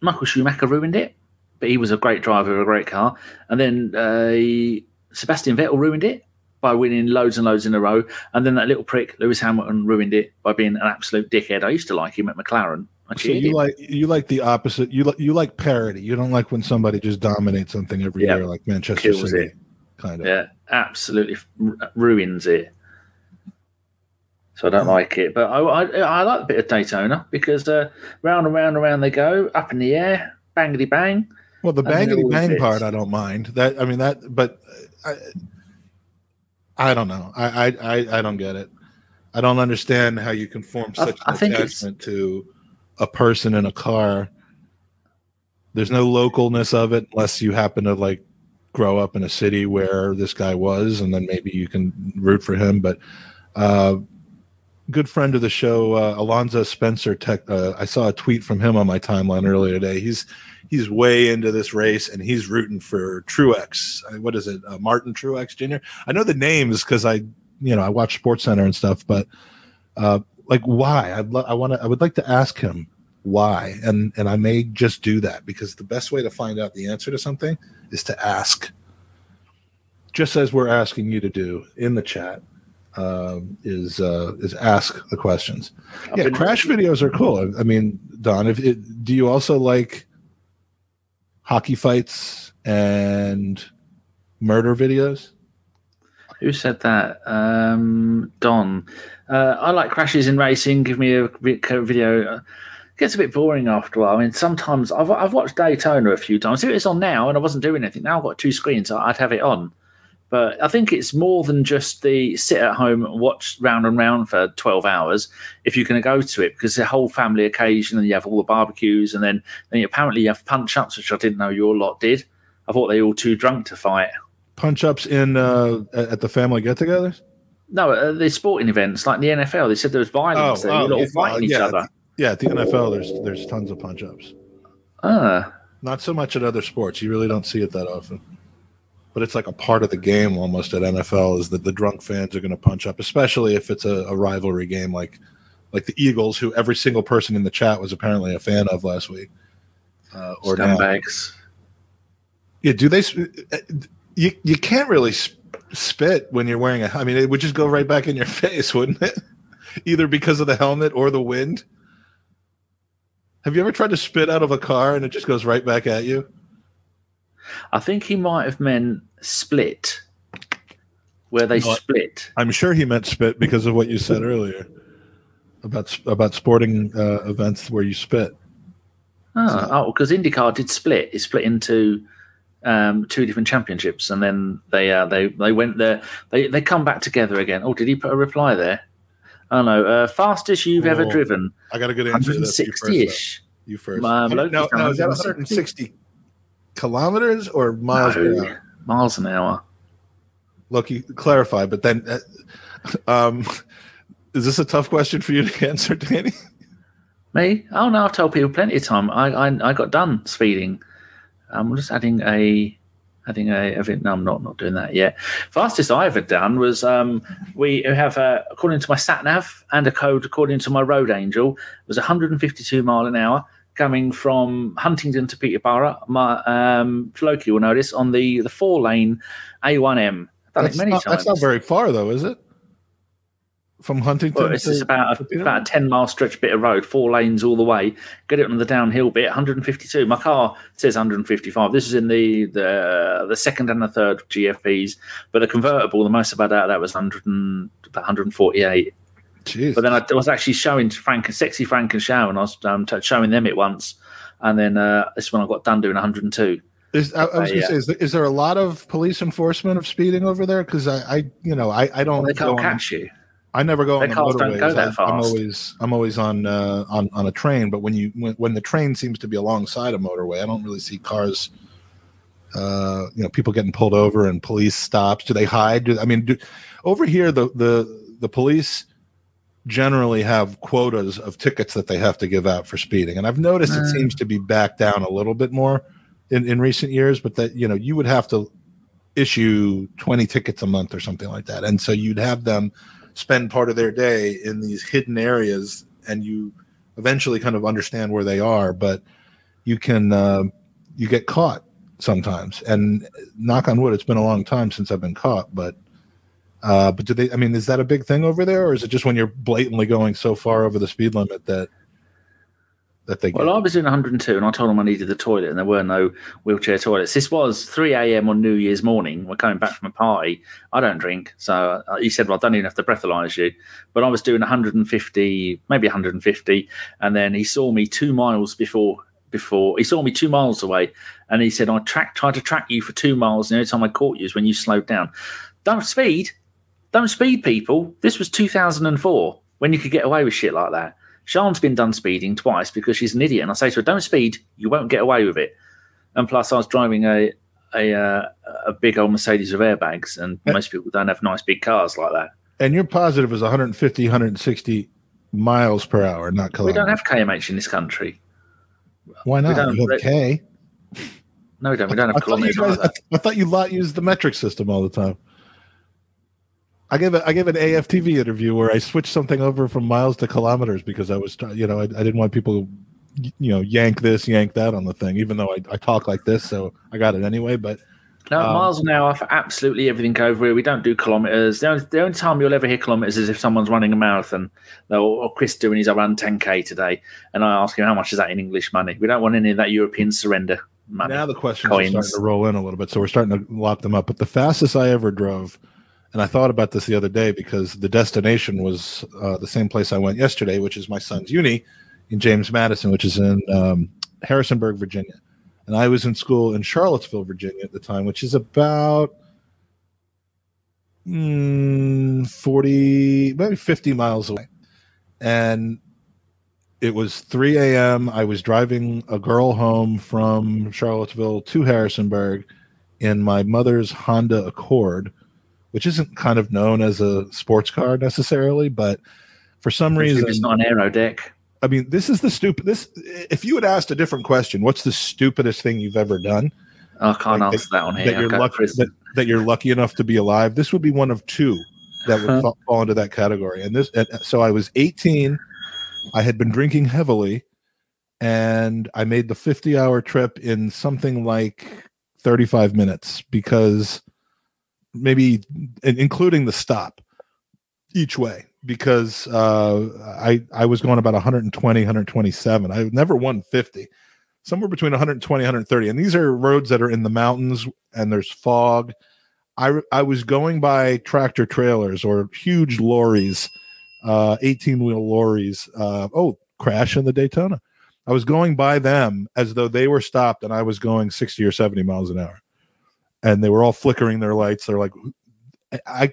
Michael Schumacher ruined it. But he was a great driver of a great car, and then uh, Sebastian Vettel ruined it by winning loads and loads in a row, and then that little prick Lewis Hamilton ruined it by being an absolute dickhead. I used to like him at McLaren. So you him. like you like the opposite. You like you like parody. You don't like when somebody just dominates something every Yeah. year, like Manchester Kills City, it. kind of. Yeah, absolutely ruins it. So I don't like it, but I, I, I like a bit of Daytona because uh, round and round and round they go, up in the air, bangity bang. Well, the bangity bang part, I don't mind. That I mean that, but I, I don't know. I, I I I don't get it. I don't understand how you can form such I an attachment to a person in a car. There's no localness of it unless you happen to like grow up in a city where this guy was, and then maybe you can root for him. But uh, good friend of the show, uh, Alonzo Spencer. Tech, uh, I saw a tweet from him on my timeline earlier today. He's he's way into this race, and he's rooting for Truex. Uh, What is it, uh, Martin Truex Jr.? I know the names because I, you know, I watch Sports Center and stuff. But uh, like, why? I'd lo- I want to. I would like to ask him why, and and I may just do that because the best way to find out the answer to something is to ask. Just as we're asking you to do in the chat, um, is uh, is ask the questions. I've yeah, been- crash videos are cool. I mean, Don, if it, do you also like hockey fights and murder videos? Who said that? Um, Don. Uh, I like crashes in racing. Give me a vi- video. Gets a bit boring after a while. I mean, sometimes I've, I've watched Daytona a few times. If it's on now and I wasn't doing anything, now I've got two screens, I'd have it on. But I think it's more than just the sit at home and watch round and round for 12 hours if you're going to go to it because the whole family occasion and you have all the barbecues and then, then you, apparently you have punch ups, which I didn't know your lot did. I thought they were all too drunk to fight. Punch ups in uh, at the family get-togethers. No, uh, the sporting events like the NFL. They said there was violence. Oh, there. You're oh, all yeah, fighting each yeah. other. Yeah, at the NFL, there's there's tons of punch ups. Ah, Not so much at other sports. You really don't see it that often. But it's like a part of the game almost at NFL is that the drunk fans are going to punch up, especially if it's a, a rivalry game like like the Eagles, who every single person in the chat was apparently a fan of last week. Uh, or scumbags. Yeah, do they? uh, You you can't really spit when you're wearing a. I mean, it would just go right back in your face, wouldn't it? Either because of the helmet or the wind. Have you ever tried to spit out of a car and it just goes right back at you? I think he might have meant split, where they No, split. I'm sure he meant spit because of what you said earlier about about sporting uh, events where you spit. Oh, oh, because IndyCar did split. It split into um, two different championships, and then they uh, they they went there. They they come back together again. Oh, did he put a reply there? Oh no, uh, fastest you've ever driven, I got a good answer to that. You first, 160 though. ish. You first. Um, How- now, now, is that 160? 160 kilometers or miles per No, hour? miles an hour. Loki, clarify. But then, uh, um, is this a tough question for you to answer, Danny? Me? Oh no, I've told people plenty of time. I I, I got done speeding. I'm just adding a adding a, a I'm not not doing that yet. Fastest I ever done was um we have uh, according to my sat nav and a code according to my road angel was 152 mile an hour coming from Huntingdon to Peterborough. My um Floki will this on the the four lane A1M. Done it That's many not, times. that's not very far, though, is it? From Huntingdon Well, it's just about a, about a 10 mile stretch bit of road, four lanes all the way. Get it on the downhill bit, 152. My car says 155. This is in the the, the second and the third GFPs, but the convertible, the most about that, that was 100 and, about 148. Jeez. But then I was actually showing Frank, and sexy Frank and Shaw, and I was um, showing them it once. And then uh, this one I got done doing 102. Is, I, I was Uh, yeah. say, is there, is there a lot of police enforcement of speeding over there? Because I, I, you know, I, I don't. They go can't on- catch you. I never go on the cars motorways. go that I, am always, I'm always on, uh, on, on a train. But when you, when, when the train seems to be alongside a motorway, I don't really see cars. Uh, you know, people getting pulled over and police stops. Do they hide? Do, I mean, do, over here, the the the police generally have quotas of tickets that they have to give out for speeding, and I've noticed it Mm. seems to be back down a little bit more in in recent years. But that you know, you would have to issue 20 tickets a month or something like that. And so you'd have them spend part of their day in these hidden areas and you eventually kind of understand where they are, but you can, uh, you get caught sometimes. And knock on wood, it's been a long time since I've been caught, but, uh, but do they, I mean, is that a big thing over there or is it just when you're blatantly going so far over the speed limit that, that they Well, I was doing 102 and I told them I needed the toilet and there were no wheelchair toilets. This was 3 a.m. on New Year's morning. We're coming back from a party. I don't drink. So uh, he said, Well, I don't even have to breathalyze you. But I was doing 150, maybe 150. And then he saw me two miles before. Before he saw me two miles away, and he said, "I track, tried to track you for two miles, and every time I caught you is when you slowed down. Don't speed, don't speed, people. This was 2004 when you could get away with shit like that. Sean's been done speeding twice because she's an idiot, and I say to her, "Don't speed. You won't get away with it." And plus, I was driving a a uh, a big old Mercedes with airbags, and Yeah. most people don't have nice big cars like that. and you're positive is 150, 160 miles per hour, not kilometers. We don't have KMH in this country. Why not? we don't- You have K. No, we don't. We don't have I kilometers. guys. I, I thought you lot use the metric system all the time. I gave a, I gave an AFTV interview where I switched something over from miles to kilometers because I was you know I, I didn't want people to you know yank this yank that on the thing even though I, I talk like this so I got it anyway but No, Um, miles an hour for absolutely everything over here. We don't do kilometres. The only, the only time you'll ever hear kilometres is if someone's running a marathon. Or, or Chris doing his run 10k today, and I ask him how much is that in English money. We don't want any of that European surrender money. now the questions Coins. are starting to roll in a little bit so we're starting to lock them up but the fastest I ever drove and I thought about this the other day because the destination was uh, the same place I went yesterday which is my son's uni in James Madison which is in um, Harrisonburg Virginia and I was in school in Charlottesville, Virginia at the time, which is about mm, 40, maybe 50 miles away. And it was 3 a.m. I was driving a girl home from Charlottesville to Harrisonburg in my mother's Honda Accord which isn't kind of known as a sports car necessarily, but for some reason it's not an aero deck. I mean, this is the stupid. This, if you had asked a different question, what's the stupidest thing you've ever done? I can't like answer that, that, on here. That you're, lucky, that, that, you're lucky enough to be alive. This would be one of two that would fall, fall into that category. And this, and so I was 18. I had been drinking heavily, and I made the 50 hour trip in something like 35 minutes because maybe including the stop each way because uh, I I was going about 120 127 I never won 50 somewhere between 120 130 and these are roads that are in the mountains and there's fog. I I was going by tractor trailers or huge lorries uh 18 wheel lorries uh oh crash in the Daytona. I was going by them as though they were stopped and I was going 60 or 70 miles an hour and they were all flickering their lights. They're like, I,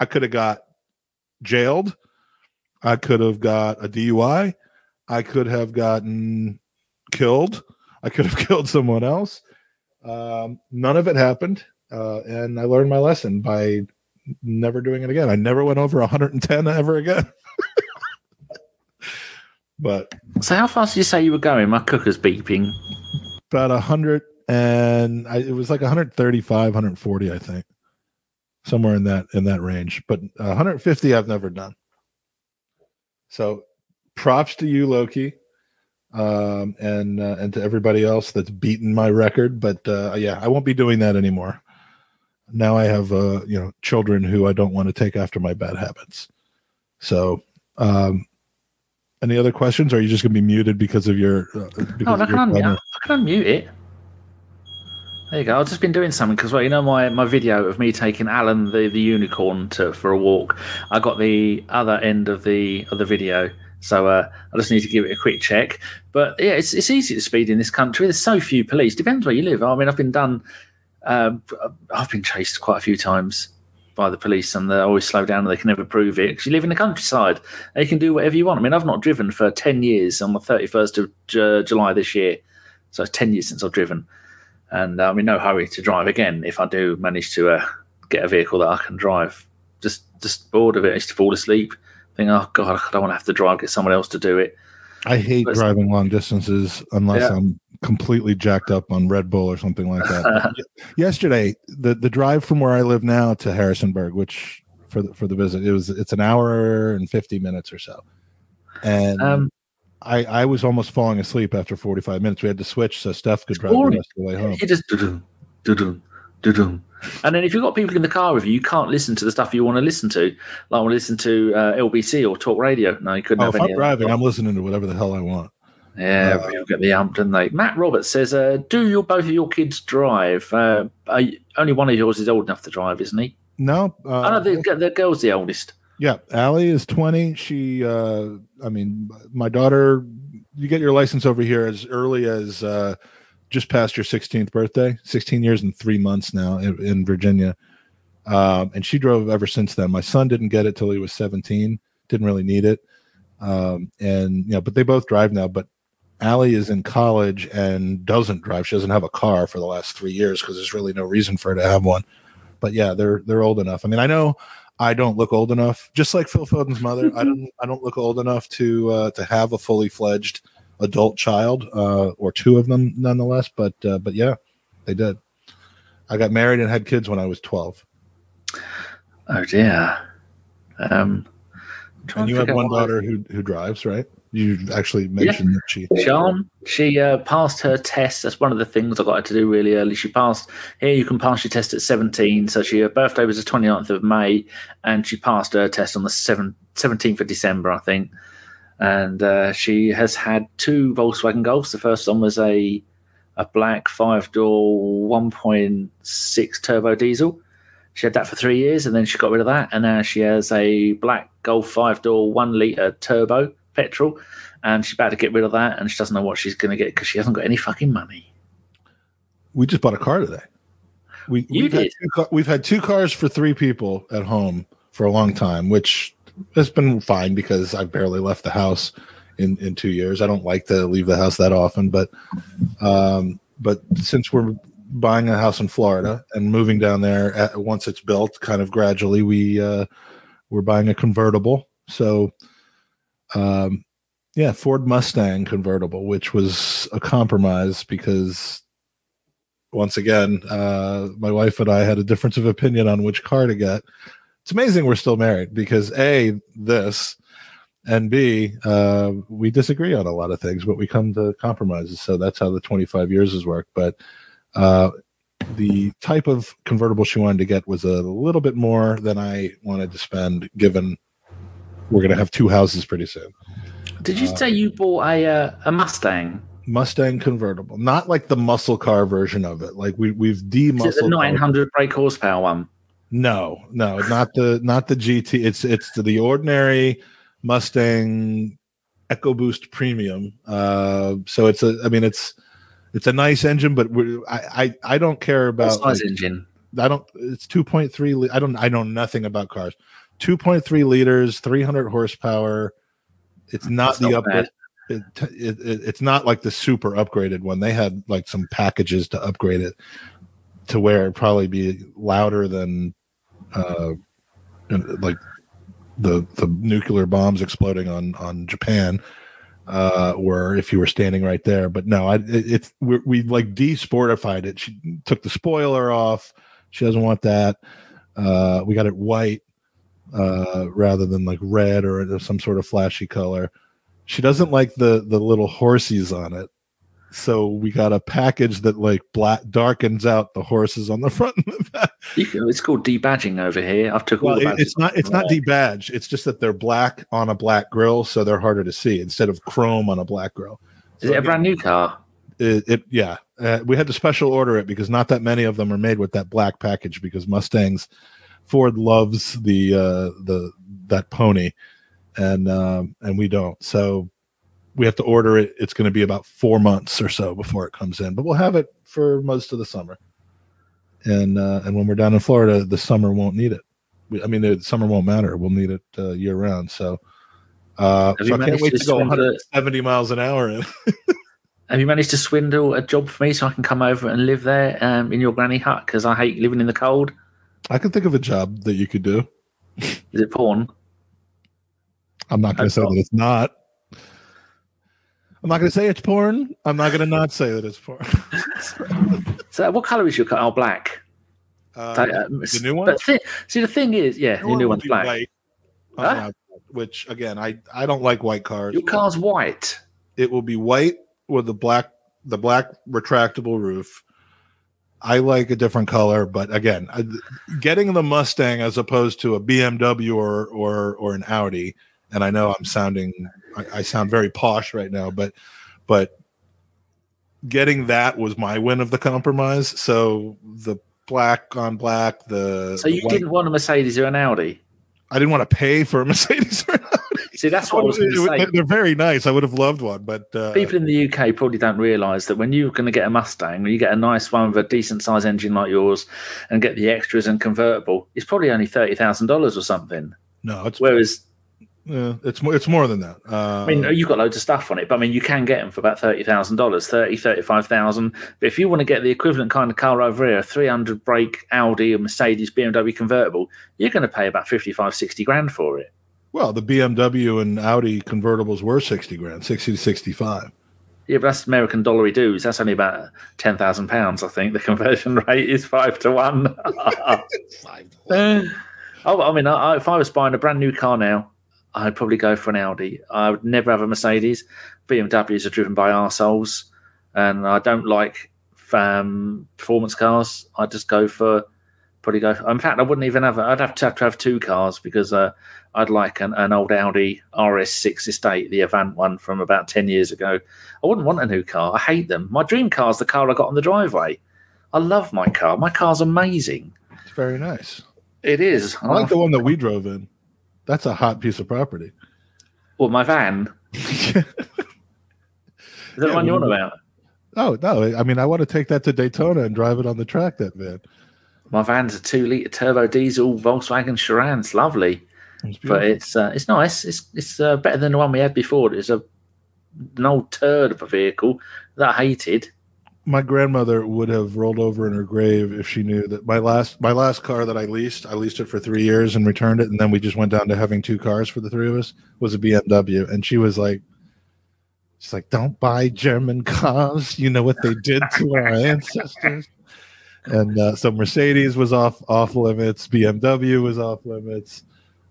I could have got jailed. I could have got a DUI. I could have gotten killed. I could have killed someone else. Um, none of it happened. Uh, and I learned my lesson by never doing it again. I never went over 110 ever again. but so, how fast did you say you were going? My cooker's beeping. About 100 and I, it was like 135, 140, I think, somewhere in that in that range. But 150, I've never done. So, props to you, Loki, um, and uh, and to everybody else that's beaten my record. But uh, yeah, I won't be doing that anymore. Now I have uh, you know children who I don't want to take after my bad habits. So, um, any other questions? Or are you just going to be muted because of your? Uh, because oh, I can, unmute, I can unmute it. There you go. I've just been doing something because, well, you know, my, my video of me taking Alan the, the unicorn to for a walk. I got the other end of the of the video, so uh, I just need to give it a quick check. But yeah, it's it's easy to speed in this country. There's so few police. Depends where you live. I mean, I've been done. Um, I've been chased quite a few times by the police, and they always slow down, and they can never prove it because you live in the countryside. They can do whatever you want. I mean, I've not driven for ten years. On the 31st of J- July this year, so it's ten years since I've driven and I'm in no hurry to drive again. If I do manage to uh, get a vehicle that I can drive, just just bored of it. I used to fall asleep. Think, oh god, I don't want to have to drive. Get someone else to do it. I hate but driving long distances unless yeah. I'm completely jacked up on Red Bull or something like that. Yesterday, the the drive from where I live now to Harrisonburg, which for the, for the visit, it was it's an hour and fifty minutes or so, and um, I, I was almost falling asleep after 45 minutes. We had to switch so Steph could drive the rest of the way home. You just do-dum, do-dum, do-dum. And then if you've got people in the car with you, you can't listen to the stuff you want to listen to. Like I want to listen to uh, LBC or talk radio. No, you couldn't. Oh, if I'm driving, I'm listening to whatever the hell I want. Yeah, uh, people get the ump, don't they? Matt Roberts says, uh, "Do your both of your kids drive? Uh, you, only one of yours is old enough to drive, isn't he? No, uh, oh, no, the, the girl's the oldest. Yeah, Allie is 20. She, uh, I mean, my daughter you get your license over here as early as uh, just past your 16th birthday, 16 years and three months now in, in Virginia. Um, and she drove ever since then. My son didn't get it till he was 17, didn't really need it. Um, and, you know, but they both drive now. But Allie is in college and doesn't drive. She doesn't have a car for the last three years because there's really no reason for her to have one. But yeah, they're they're old enough. I mean, I know I don't look old enough, just like Phil Foden's mother. I don't I don't look old enough to uh, to have a fully fledged adult child, uh, or two of them, nonetheless. But uh, but yeah, they did. I got married and had kids when I was twelve. Oh dear. Um, and you have one daughter who who drives, right? You actually mentioned yeah. that she. Sean, she uh, passed her test. That's one of the things I got her to do really early. She passed. Here, you can pass your test at 17. So she her birthday was the 29th of May, and she passed her test on the 7, 17th of December, I think. And uh, she has had two Volkswagen Golfs. The first one was a a black five door 1.6 turbo diesel. She had that for three years, and then she got rid of that, and now she has a black Golf five door one liter turbo petrol, and she's about to get rid of that, and she doesn't know what she's going to get because she hasn't got any fucking money. We just bought a car today. We, you we've did. Had we've had two cars for three people at home for a long time, which has been fine because I've barely left the house in in two years. I don't like to leave the house that often, but um, but since we're buying a house in Florida and moving down there at, once it's built, kind of gradually. We uh, we're buying a convertible, so um, yeah, Ford Mustang convertible, which was a compromise because once again, uh, my wife and I had a difference of opinion on which car to get. It's amazing we're still married because a this and b uh, we disagree on a lot of things, but we come to compromises. So that's how the 25 years has worked. But uh, the type of convertible she wanted to get was a little bit more than I wanted to spend, given we're going to have two houses pretty soon. Did you uh, say you bought a uh, a Mustang? Mustang convertible, not like the muscle car version of it. Like we we've de-muscled the 900 brake horsepower one. No, no, not the not the GT. It's it's the ordinary Mustang EcoBoost Premium. Uh, so it's a, I mean, it's it's a nice engine, but I, I I don't care about size like, engine. I don't. It's two point three. I don't. I know nothing about cars. Two point three liters, three hundred horsepower. It's not That's the upgrade. It, it, it, it's not like the super upgraded one. They had like some packages to upgrade it to where it probably be louder than uh like the the nuclear bombs exploding on on Japan uh were if you were standing right there but no i it, it's we, we like desportified it she took the spoiler off she doesn't want that uh we got it white uh rather than like red or some sort of flashy color she doesn't like the the little horsies on it so we got a package that like black darkens out the horses on the front and the back. It's called debadging over here. I've took well, all it's not it's not debadge. It's just that they're black on a black grill, so they're harder to see instead of chrome on a black grill. Is so it a brand new car? It, it yeah. Uh, we had to special order it because not that many of them are made with that black package because Mustangs Ford loves the uh the that pony and um and we don't. So we have to order it. It's going to be about four months or so before it comes in, but we'll have it for most of the summer. And uh, and when we're down in Florida, the summer won't need it. We, I mean, the summer won't matter. We'll need it uh, year round. So, uh, so I can't wait to, to go 170 miles an hour. In. have you managed to swindle a job for me so I can come over and live there um, in your granny hut? Because I hate living in the cold. I can think of a job that you could do. Is it porn? I'm not going to say that it's not. I'm not going to say it's porn. I'm not going to not say that it's porn. so, what color is your car? Oh, black. Uh, the new one. see, the thing is, yeah, the, the new one's black. White, huh? which again, I I don't like white cars. Your car's white. It will be white with the black the black retractable roof. I like a different color, but again, getting the Mustang as opposed to a BMW or or or an Audi, and I know I'm sounding I, I sound very posh right now, but but getting that was my win of the compromise. So the black on black, the so you the didn't want a Mercedes or an Audi. I didn't want to pay for a Mercedes or an Audi. See, that's what I was going to say. They're very nice. I would have loved one, but uh, people in the UK probably don't realise that when you're going to get a Mustang, when you get a nice one with a decent size engine like yours, and get the extras and convertible, it's probably only thirty thousand dollars or something. No, it's whereas yeah, it's more. It's more than that. Uh, I mean, you've got loads of stuff on it, but I mean, you can get them for about thirty thousand dollars, thirty, thirty-five thousand. But if you want to get the equivalent kind of car over here, a three hundred brake Audi, or Mercedes, BMW convertible, you're going to pay about 55, 60 grand for it. Well, the BMW and Audi convertibles were sixty grand, sixty to sixty-five. Yeah, but that's American dollary dues. That's only about ten thousand pounds. I think the conversion rate is five to one. five to one. oh, I mean, I, if I was buying a brand new car now, I'd probably go for an Audi. I would never have a Mercedes. BMWs are driven by arseholes, and I don't like um, performance cars. I just go for probably go. In fact, I wouldn't even have. I'd have to have, to have two cars because uh, I'd like an, an, old Audi RS6 Estate, the Avant one from about ten years ago. I wouldn't want a new car. I hate them. My dream car is the car I got on the driveway. I love my car. My car's amazing. It's very nice. It is. I like the one that we drove in. That's a hot piece of property. Well, my van. Is that yeah, the one you're on about? Oh no! I mean, I want to take that to Daytona and drive it on the track. That van. My van's a two-liter turbo diesel Volkswagen Sharan. It's lovely, it's but it's uh, it's nice. It's it's uh, better than the one we had before. It's a an old turd of a vehicle that I hated. my grandmother would have rolled over in her grave if she knew that my last my last car that I leased, I leased it for three years and returned it, and then we just went down to having two cars for the three of us. Was a BMW, and she was like, "She's like, don't buy German cars. You know what they did to our ancestors." And uh, so Mercedes was off off limits, BMW was off limits.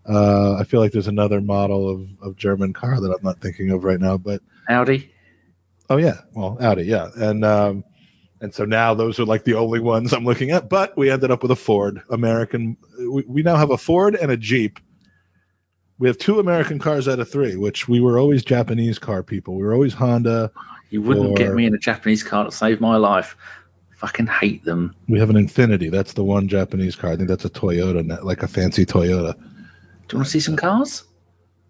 Uh, I feel like there's another model of, of German car that I'm not thinking of right now, but Audi. Oh yeah, well Audi, yeah, and um, and so now those are like the only ones I'm looking at. But we ended up with a Ford American. We, we now have a Ford and a Jeep. We have two American cars out of three, which we were always Japanese car people. We were always Honda. You wouldn't or- get me in a Japanese car to save my life. Fucking hate them. We have an Infiniti. That's the one Japanese car. I think that's a Toyota, like a fancy Toyota. Do you want to see some cars?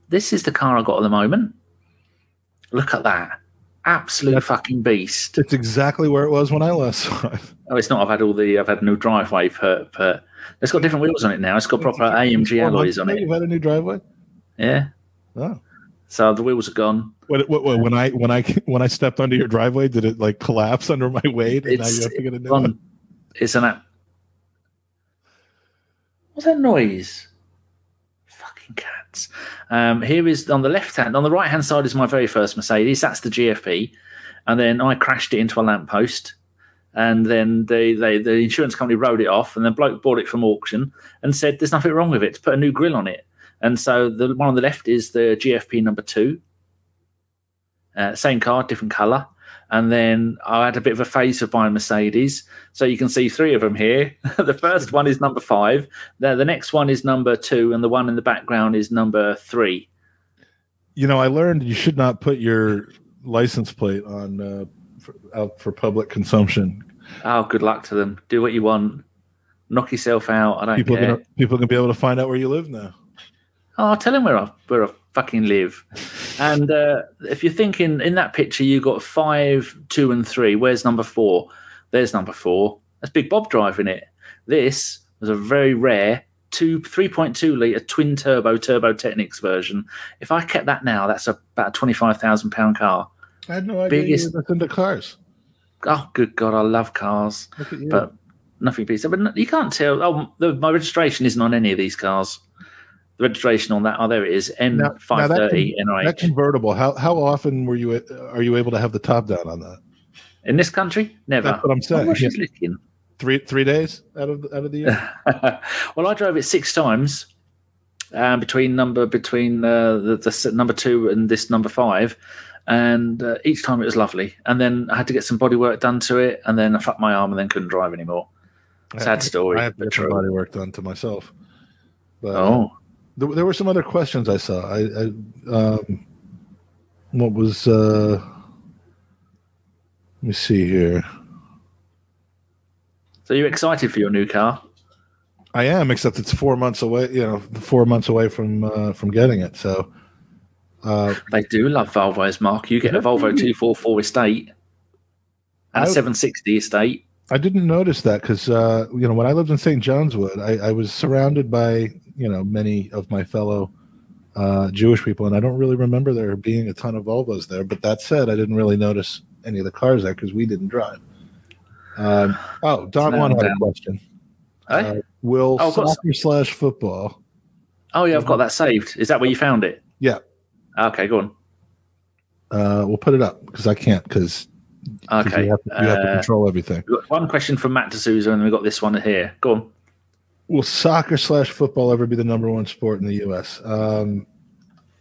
This is the car I got at the moment. Look at that. Absolute That's- fucking beast. It's exactly where it was when I last saw it. Oh, it's not. I've had all the. I've had a new driveway per. per it's got different wheels on it now. It's got proper AMG alloys on it. You've had a new driveway. Yeah. Oh. So the wheels are gone. What, what, what, when I when I when I stepped onto your driveway, did it like collapse under my weight? And now you have to get a new one? It's an app. What's that noise? Fucking cats. Um, here is on the left hand, on the right hand side is my very first Mercedes. That's the GFP, and then I crashed it into a lamppost, and then they, they the insurance company wrote it off, and the bloke bought it from auction and said there's nothing wrong with it. To put a new grill on it, and so the one on the left is the GFP number two. Uh, same car, different color. And then I had a bit of a phase of buying Mercedes. So you can see three of them here. the first one is number five. The, the next one is number two. And the one in the background is number three. You know, I learned you should not put your license plate on uh, for, out for public consumption. Oh, good luck to them. Do what you want. Knock yourself out. I don't People are care. gonna people are gonna be able to find out where you live now. Oh, I'll tell him where I, where I fucking live. And uh, if you're thinking in that picture, you got five, two, and three. Where's number four? There's number four. That's Big Bob driving it. This was a very rare two, 3.2 litre twin turbo Turbo Technics version. If I kept that now, that's about a £25,000 car. I had no idea Biggest- you into cars. Oh, good God, I love cars. Look at you. But nothing beats. But you can't tell. Oh, the, my registration isn't on any of these cars. The registration on that, oh, there it is, Now- now that N530 that convertible. How how often were you are you able to have the top down on that? In this country, never. That's what I'm saying. Yeah. Three three days out of out of the year. well, I drove it six times um, between number between uh, the, the number two and this number five, and uh, each time it was lovely. And then I had to get some body work done to it, and then I fucked my arm and then couldn't drive anymore. Sad story, I have to but get some body work done to myself. But Oh, there, there were some other questions I saw. I, I um, what was uh, let me see here. so you're excited for your new car? I am, except it's four months away. You know, four months away from uh, from getting it. So uh, They do love Volvos, Mark. You get a Volvo 244 estate and a I- 760 estate. I didn't notice that because uh, you know when I lived in St. John's Wood, I, I was surrounded by you know many of my fellow uh, Jewish people, and I don't really remember there being a ton of Volvos there. But that said, I didn't really notice any of the cars there because we didn't drive. Um, oh, Don one had a question. Eh? Uh, will Oh, soccer slash football? oh, yeah, I've got that saved. Is that where you found it? Yeah. Okay, go on. Uh, we'll put it up because I can't because Okay. you have, to, you have to Uh, control everything. One question from Matt D'Souza, and then we've got this one here. Go on. Will soccer slash football ever be the number one sport in the U.S.? Um,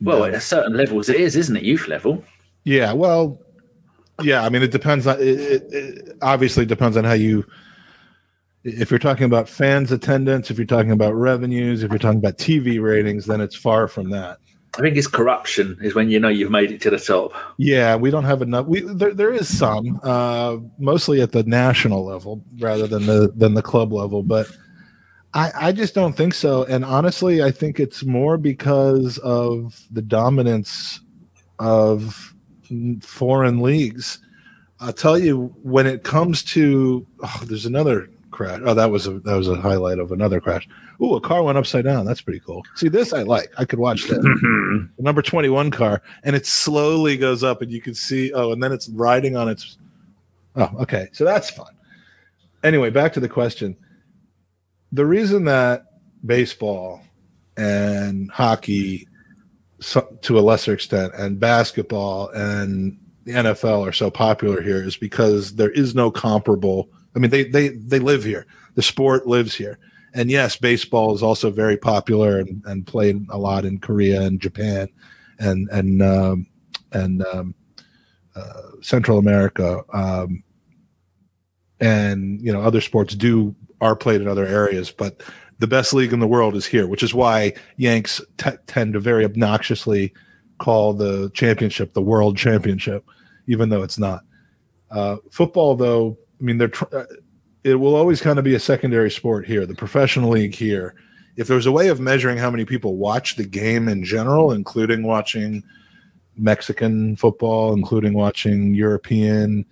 Well, no. at a certain levels, it is, isn't it? Youth level. Yeah, well, yeah. I mean, it depends on. It, it, it obviously depends on how you. If you're talking about fans attendance, if you're talking about revenues, if you're talking about TV ratings, then it's far from that. I think it's corruption is when you know you've made it to the top. Yeah, we don't have enough. We there, there is some, uh, mostly at the national level rather than the than the club level, but I I just don't think so. And honestly, I think it's more because of the dominance of foreign leagues. I'll tell you when it comes to oh, there's another crash. Oh, that was a that was a highlight of another crash. Ooh, a car went upside down. That's pretty cool. See, this I like. I could watch that mm-hmm. the number 21 car and it slowly goes up and you can see oh and then it's riding on its Oh, okay. So that's fun. Anyway, back to the question. The reason that baseball and hockey, to a lesser extent, and basketball and the NFL are so popular here is because there is no comparable. I mean, they they they live here. The sport lives here. And yes, baseball is also very popular and, and played a lot in Korea and Japan and and um, and um, uh, Central America. Um, and you know other sports do are played in other areas, but the best league in the world is here, which is why Yanks t- tend to very obnoxiously call the championship the World Championship, even though it's not. Uh, football, though, I mean, they're tr- uh, it will always kind of be a secondary sport here. The professional league here, if there's a way of measuring how many people watch the game in general, including watching Mexican football, including watching European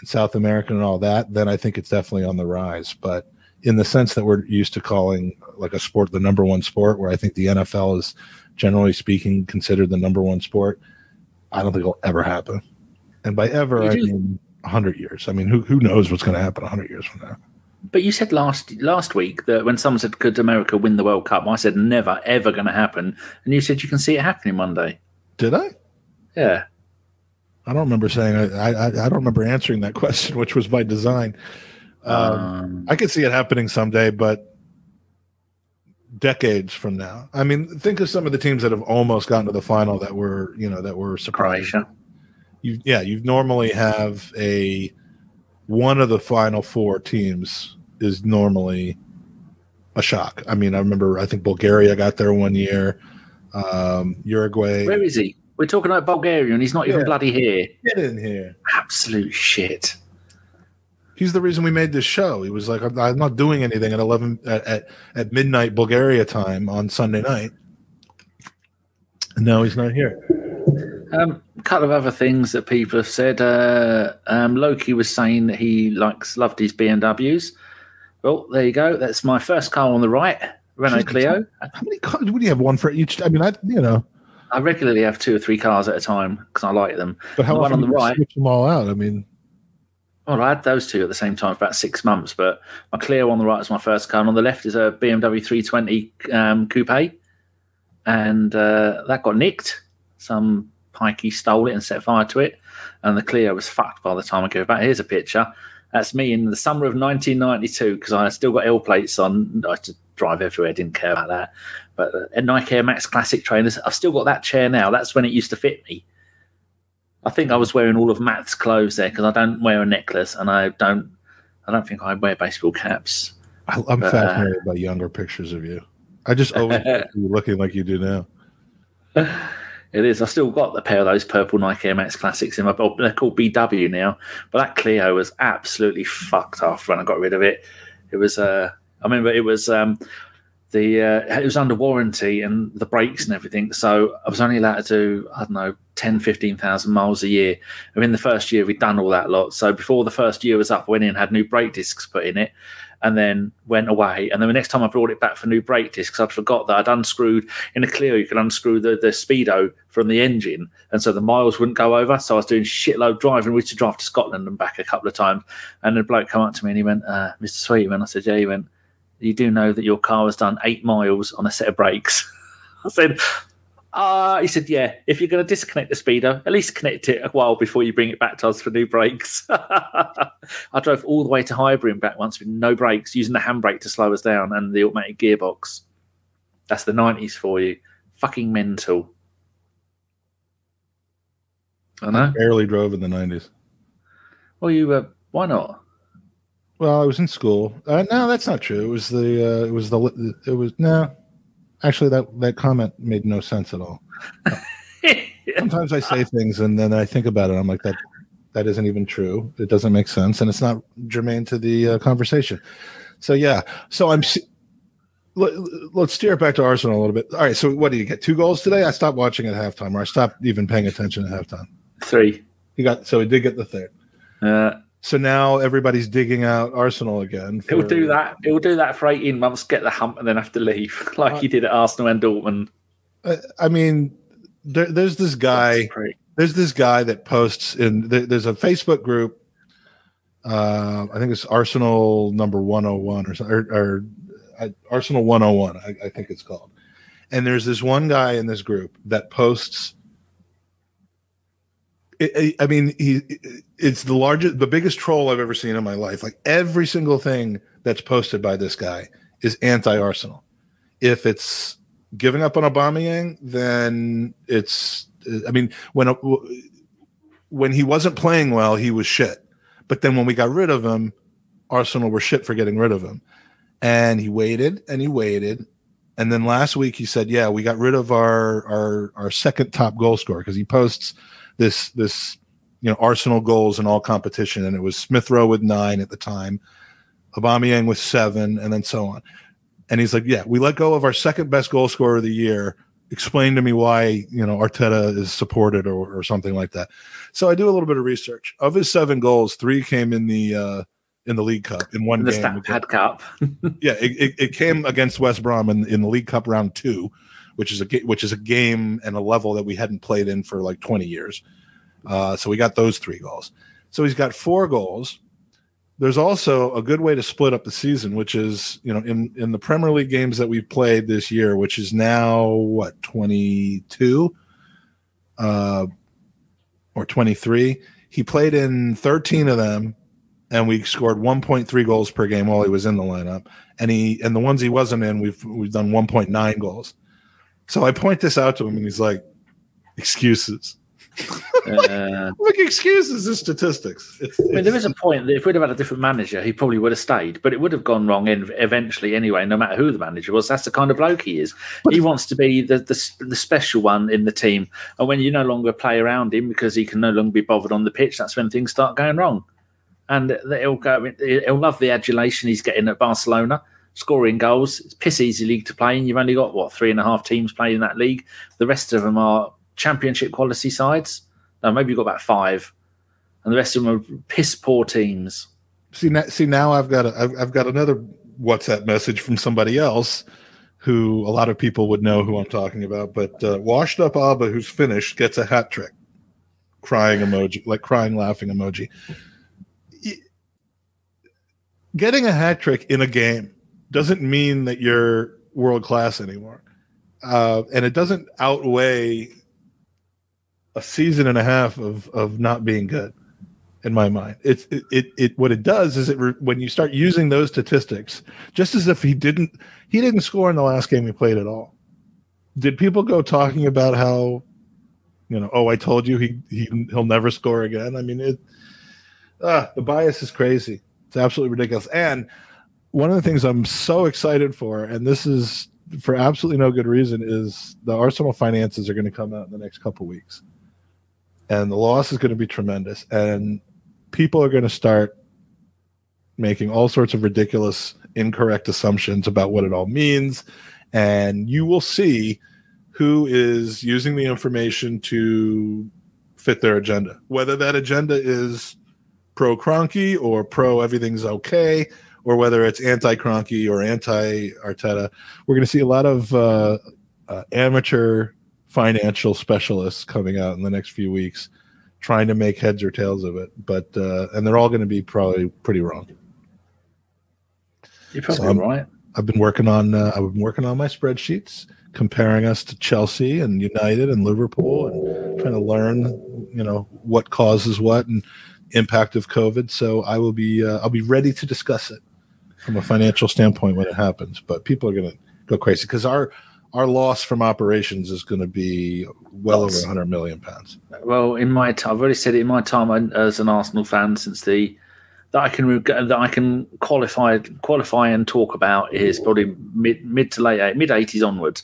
and South American and all that, then I think it's definitely on the rise. But in the sense that we're used to calling like a sport the number one sport, where I think the NFL is generally speaking considered the number one sport, I don't think it'll ever happen. And by ever, I mean 100 years. I mean, who, who knows what's going to happen 100 years from now? But you said last last week that when someone said, "Could America win the World Cup?" I said, "Never, ever going to happen." And you said you can see it happening Monday. Did I? Yeah. I don't remember saying I, I, I don't remember answering that question, which was by design. Um, um, I could see it happening someday, but decades from now. I mean, think of some of the teams that have almost gotten to the final that were, you know, that were surprised. Croatia. You, yeah, you normally have a one of the final four teams is normally a shock. I mean, I remember I think Bulgaria got there one year. Um, Uruguay. Where is he? We're talking about Bulgaria, and he's not even bloody here. Get in here. Absolute shit. He's the reason we made this show. He was like, "I'm, I'm not doing anything at eleven at, at, at midnight Bulgaria time on Sunday night." And now he's not here. Um, a couple of other things that people have said. Uh, um, Loki was saying that he likes loved his BMWs. Well, there you go. That's my first car on the right, Renault Clio. How many cars would you have? One for each? I mean, I you know. I regularly have two or three cars at a time because I like them. But how the one on the right? Switch them all out. I mean, well, I had those two at the same time for about six months. But my Clio on the right is my first car, and on the left is a BMW 320 um, coupe, and uh, that got nicked. Some pikey stole it and set fire to it, and the Clio was fucked by the time I gave it back. Here's a picture. That's me in the summer of 1992 because I still got L plates on. I had to drive everywhere, didn't care about that. But a Nike Air Max Classic trainers, I've still got that chair now. That's when it used to fit me. I think I was wearing all of Matt's clothes there because I don't wear a necklace and I don't. I don't think I wear baseball caps. I, am fascinated uh, by younger pictures of you. I just always you looking like you do now. It is. I still got the pair of those purple Nike Air Max Classics in my. They're called BW now, but that Clio was absolutely fucked off when I got rid of it. It was. Uh, I remember it was. Um, the uh, it was under warranty and the brakes and everything. So I was only allowed to do I don't know 10, 15,000 miles a year. And in the first year we'd done all that lot. So before the first year was up, I went in had new brake discs put in it, and then went away. And then the next time I brought it back for new brake discs, I'd forgot that I'd unscrewed in a Clio. You can unscrew the, the speedo from the engine, and so the miles wouldn't go over. So I was doing shitload driving. We used to drive to Scotland and back a couple of times. And the bloke come up to me and he went, uh, "Mr. Sweetman," I said, "Yeah." He went you do know that your car has done eight miles on a set of brakes. I said, ah, uh, he said, yeah, if you're going to disconnect the speedo, at least connect it a while before you bring it back to us for new brakes. I drove all the way to Highbury and back once with no brakes, using the handbrake to slow us down and the automatic gearbox. That's the 90s for you. Fucking mental. I know. I barely drove in the 90s. Well, you were, uh, why not? Well, I was in school. Uh, no, that's not true. It was the uh, it was the it was no. Actually, that that comment made no sense at all. Sometimes I say things and then I think about it. I'm like that that isn't even true. It doesn't make sense and it's not germane to the uh, conversation. So yeah. So I'm. Let, us steer it back to Arsenal a little bit. All right. So what did you get? Two goals today? I stopped watching at halftime, or I stopped even paying attention at halftime. Three. He got so he did get the third. Uh, so now everybody's digging out Arsenal again. For... He'll do that. He'll do that for 18 months, get the hump, and then have to leave, like uh, he did at Arsenal and Dortmund. I mean, there, there's this guy. There's this guy that posts in. There, there's a Facebook group Uh, I think it's Arsenal number 101 or, or, or uh, Arsenal 101, I, I think it's called. And there's this one guy in this group that posts. I mean, he it's the largest, the biggest troll I've ever seen in my life. Like every single thing that's posted by this guy is anti-Arsenal. If it's giving up on Aubameyang, then it's. I mean, when when he wasn't playing well, he was shit. But then when we got rid of him, Arsenal were shit for getting rid of him. And he waited and he waited. And then last week he said, "Yeah, we got rid of our our our second top goal scorer because he posts this this you know Arsenal goals in all competition, and it was Smith Rowe with nine at the time, Aubameyang with seven, and then so on. And he's like, "Yeah, we let go of our second best goal scorer of the year. Explain to me why you know Arteta is supported or, or something like that." So I do a little bit of research. Of his seven goals, three came in the uh, in the League Cup in one the game. The Stat Cup. yeah, it, it, it, came against West Brom in, in the League Cup round two, which is a which is a game and a level that we hadn't played in for like twenty years. Uh, so we got those three goals. So he's got four goals. There's also a good way to split up the season, which is you know in in the Premier League games that we've played this year, which is now what 22 uh, or 23. He played in 13 of them and we scored 1.3 goals per game while he was in the lineup. And he and the ones he wasn't in, we've we've done 1.9 goals. So I point this out to him, and he's like, "Excuses." Uh, excuses is statistics. It's, I mean, there is a point that if we'd have had a different manager, he probably would have stayed, but it would have gone wrong in, eventually anyway. No matter who the manager was, that's the kind of bloke he is. He wants to be the, the the special one in the team, and when you no longer play around him because he can no longer be bothered on the pitch, that's when things start going wrong and he'll go. He'll love the adulation he's getting at Barcelona, scoring goals. It's piss easy league to play, and you've only got what three and a half teams playing in that league. The rest of them are championship quality sides. No, maybe you've got about five, and the rest of them are piss poor teams. See, now, see now I've got a, I've, I've got another WhatsApp message from somebody else who a lot of people would know who I'm talking about. But uh, washed up Auba, who's finished, gets a hat trick. Crying emoji, like crying, laughing emoji getting a hat trick in a game doesn't mean that you're world class anymore. Uh, and it doesn't outweigh a season and a half of, of not being good in my mind. It's it, it, it what it does is it re, when you start using those statistics, just as if he didn't he didn't score in the last game he played at all. Did people go talking about how you know, oh, I told you he, he he'll never score again? I mean, it ah, the bias is crazy. It's absolutely ridiculous. And one of the things I'm so excited for, and this is for absolutely no good reason, is the Arsenal finances are going to come out in the next couple weeks, and the loss is going to be tremendous, and people are going to start making all sorts of ridiculous, incorrect assumptions about what it all means, and you will see who is using the information to fit their agenda, whether that agenda is pro Kroenke or pro everything's okay, or whether it's anti Kroenke or anti Arteta. We're going to see a lot of uh, uh, amateur financial specialists coming out in the next few weeks trying to make heads or tails of it. But, uh, and they're all going to be probably pretty wrong. You're probably so right. I've been working on uh, I've been working on my spreadsheets, comparing us to Chelsea and United and Liverpool, and trying to learn, you know, what causes what. And impact of COVID. So I will be uh, I'll be ready to discuss it from a financial standpoint when it happens. But people are going to go crazy because our our loss from operations is going to be well over 100 million pounds. Well, in my time, I've already said it in my time as an Arsenal fan since the that I can that I can qualify qualify and talk about is probably mid mid to late mid 80s onwards.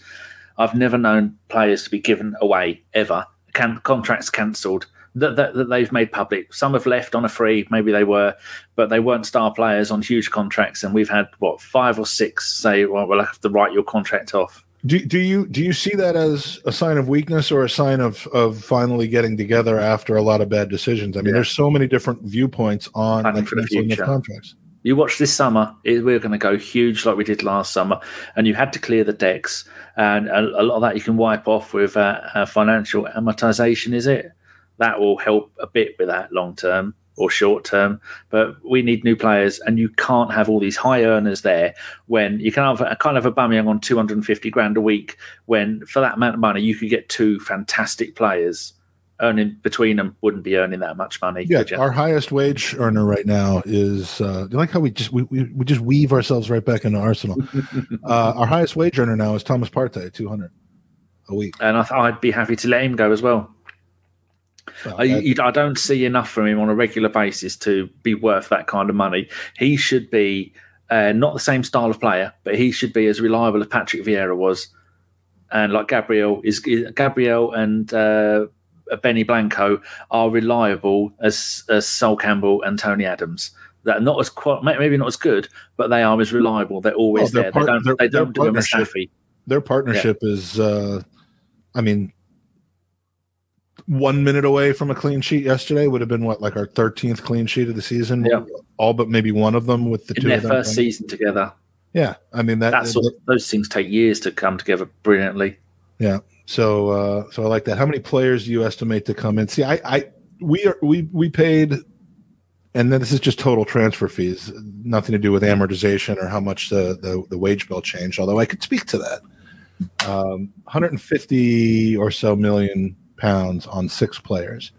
I've never known players to be given away ever. Can, contracts cancelled that, that, that, they've made public. Some have left on a free, maybe they were, but they weren't star players on huge contracts. And we've had what five or six say, "Well, we'll have to write your contract off." Do, do you do you see that as a sign of weakness or a sign of of finally getting together after a lot of bad decisions? I mean, yeah. there's so many different viewpoints on like, for the future. contracts. You watch this summer, we're going to go huge like we did last summer, and you had to clear the decks, and a, a lot of that you can wipe off with uh, uh, financial amortization. Is it? that will help a bit with that long term. Or short term. But we need new players, and you can't have all these high earners there when you can have a kind of a Aubameyang on 250 grand a week. When for that amount of money, you could get two fantastic players. Earning between them wouldn't be earning that much money. Yeah, our highest wage earner right now is. Uh, do you like how we just we, we, we just weave ourselves right back into Arsenal? uh, our highest wage earner now is Thomas Partey, 200 a week, and I I'd be happy to let him go as well. Well, I, you, I, don't see enough from him on a regular basis to be worth that kind of money. He should be uh, not the same style of player, but he should be as reliable as Patrick Vieira was, and like Gabriel is Gabriel and uh, Benny Blanco are reliable as as Sol Campbell and Tony Adams. That not as maybe not as good, but they are as reliable. They're always oh, there. Part, they don't, they don't do. Their partnership yeah. is, uh, I mean, one minute away from a clean sheet yesterday would have been what like our 13th clean sheet of the season? Yeah. All but maybe one of them with the in two their first season together. Yeah i mean that that's all, those things take years to come together brilliantly. Yeah so uh so i like that. How many players do you estimate to come in? See i i we are we we paid and then this is just total transfer fees nothing to do with amortization or how much the the, the wage bill changed although i could speak to that. Um 150 or so million pounds on six players.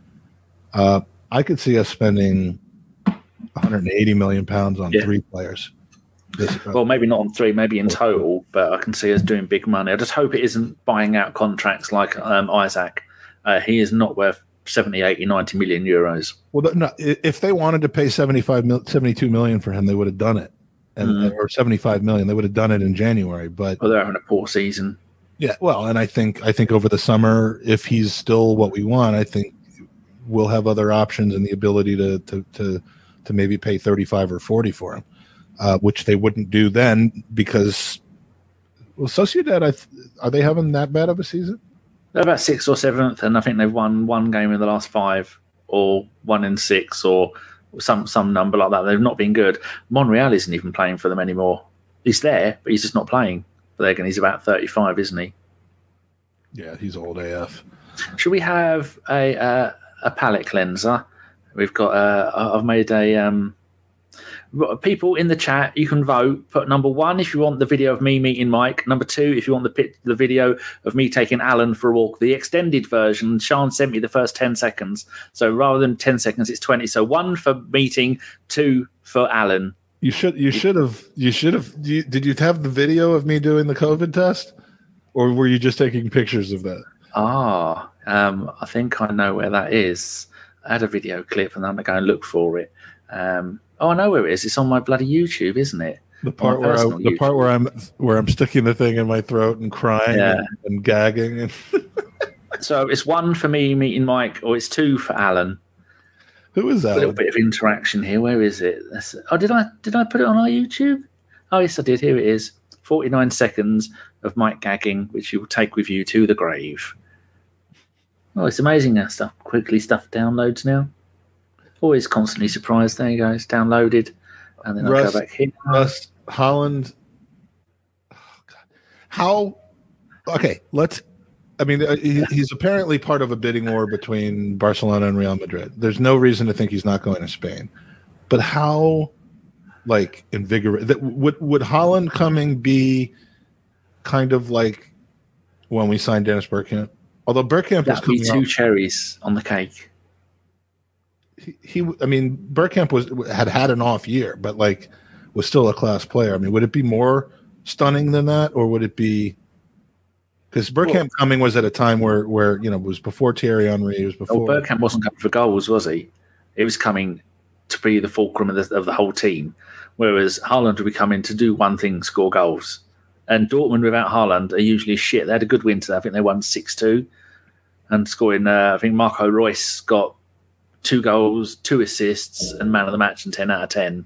Uh, I could see us spending 180 million pounds on yeah. three players. Uh, well, maybe not on three, maybe in total, but I can see us doing big money. I just hope it isn't buying out contracts like um, Isak. Uh, he is not worth 70, 80, 90 million euros. Well, no, if they wanted to pay 75, 72 million for him, they would have done it. And, mm. or 75 million, they would have done it in January. But well, they're having a poor season. Yeah, well, and I think I think over the summer, if he's still what we want, I think we'll have other options and the ability to to to, to maybe pay thirty five or forty for him, uh, which they wouldn't do then because well, Sociedad, I th- are they having that bad of a season? They're about sixth or seventh, and I think they've won one game in the last five, or one in six, or some some number like that. They've not been good. Monreal isn't even playing for them anymore. He's there, but he's just not playing. But again, he's about 35, isn't he? Yeah, he's old AF. Should we have a uh, a palate cleanser? We've got. Uh, I've made a. Um, people in the chat, you can vote. Put number one if you want the video of me meeting Mike. Number two if you want the pit, the video of me taking Alan for a walk. The extended version. Sean sent me the first ten seconds, so rather than ten seconds, it's twenty. So one for meeting, two for Alan. You should you should have you should have you, did you have the video of me doing the COVID test, or were you just taking pictures of that? Ah, um, I think I know where that is. I had a video clip, and I'm going to go and look for it. Um, oh, I know where it is. It's on my bloody YouTube, isn't it? The part where I, the YouTube. part where I'm where I'm sticking the thing in my throat and crying yeah. and, and gagging. And so it's one for me meeting Mike, or it's two for Alan. Who is that? A little bit of interaction here. Where is it? oh, did I did I put it on our YouTube? Oh yes, I did. Here it is. Forty nine seconds of Mike gagging, which you will take with you to the grave. Oh, it's amazing how stuff quickly stuff downloads now. Always constantly surprised. There you go. It's downloaded, and then I go back here. Russ Haaland. Oh, how? Okay, let's I mean, uh, he's apparently part of a bidding war between Barcelona and Real Madrid. There's no reason to think he's not going to Spain. But how, like, invigorate that would would Haaland coming be kind of like when we signed Dennis Bergkamp? Although Bergkamp was coming two cherries on the cake. He, he, I mean, Bergkamp was had had an off year, but like was still a class player. I mean, would it be more stunning than that, or would it be? Because Bergkamp well, coming was at a time where where you know was before Thierry Henry. It was before. Well, Bergkamp wasn't coming for goals, was he? It was coming to be the fulcrum of the, of the whole team. Whereas Haaland would be coming to do one thing, score goals. And Dortmund without Haaland are usually shit. They had a good win today. I think they won six two, and scoring. Uh, I think Marco Reus got two goals, two assists, and man of the match and ten out of ten.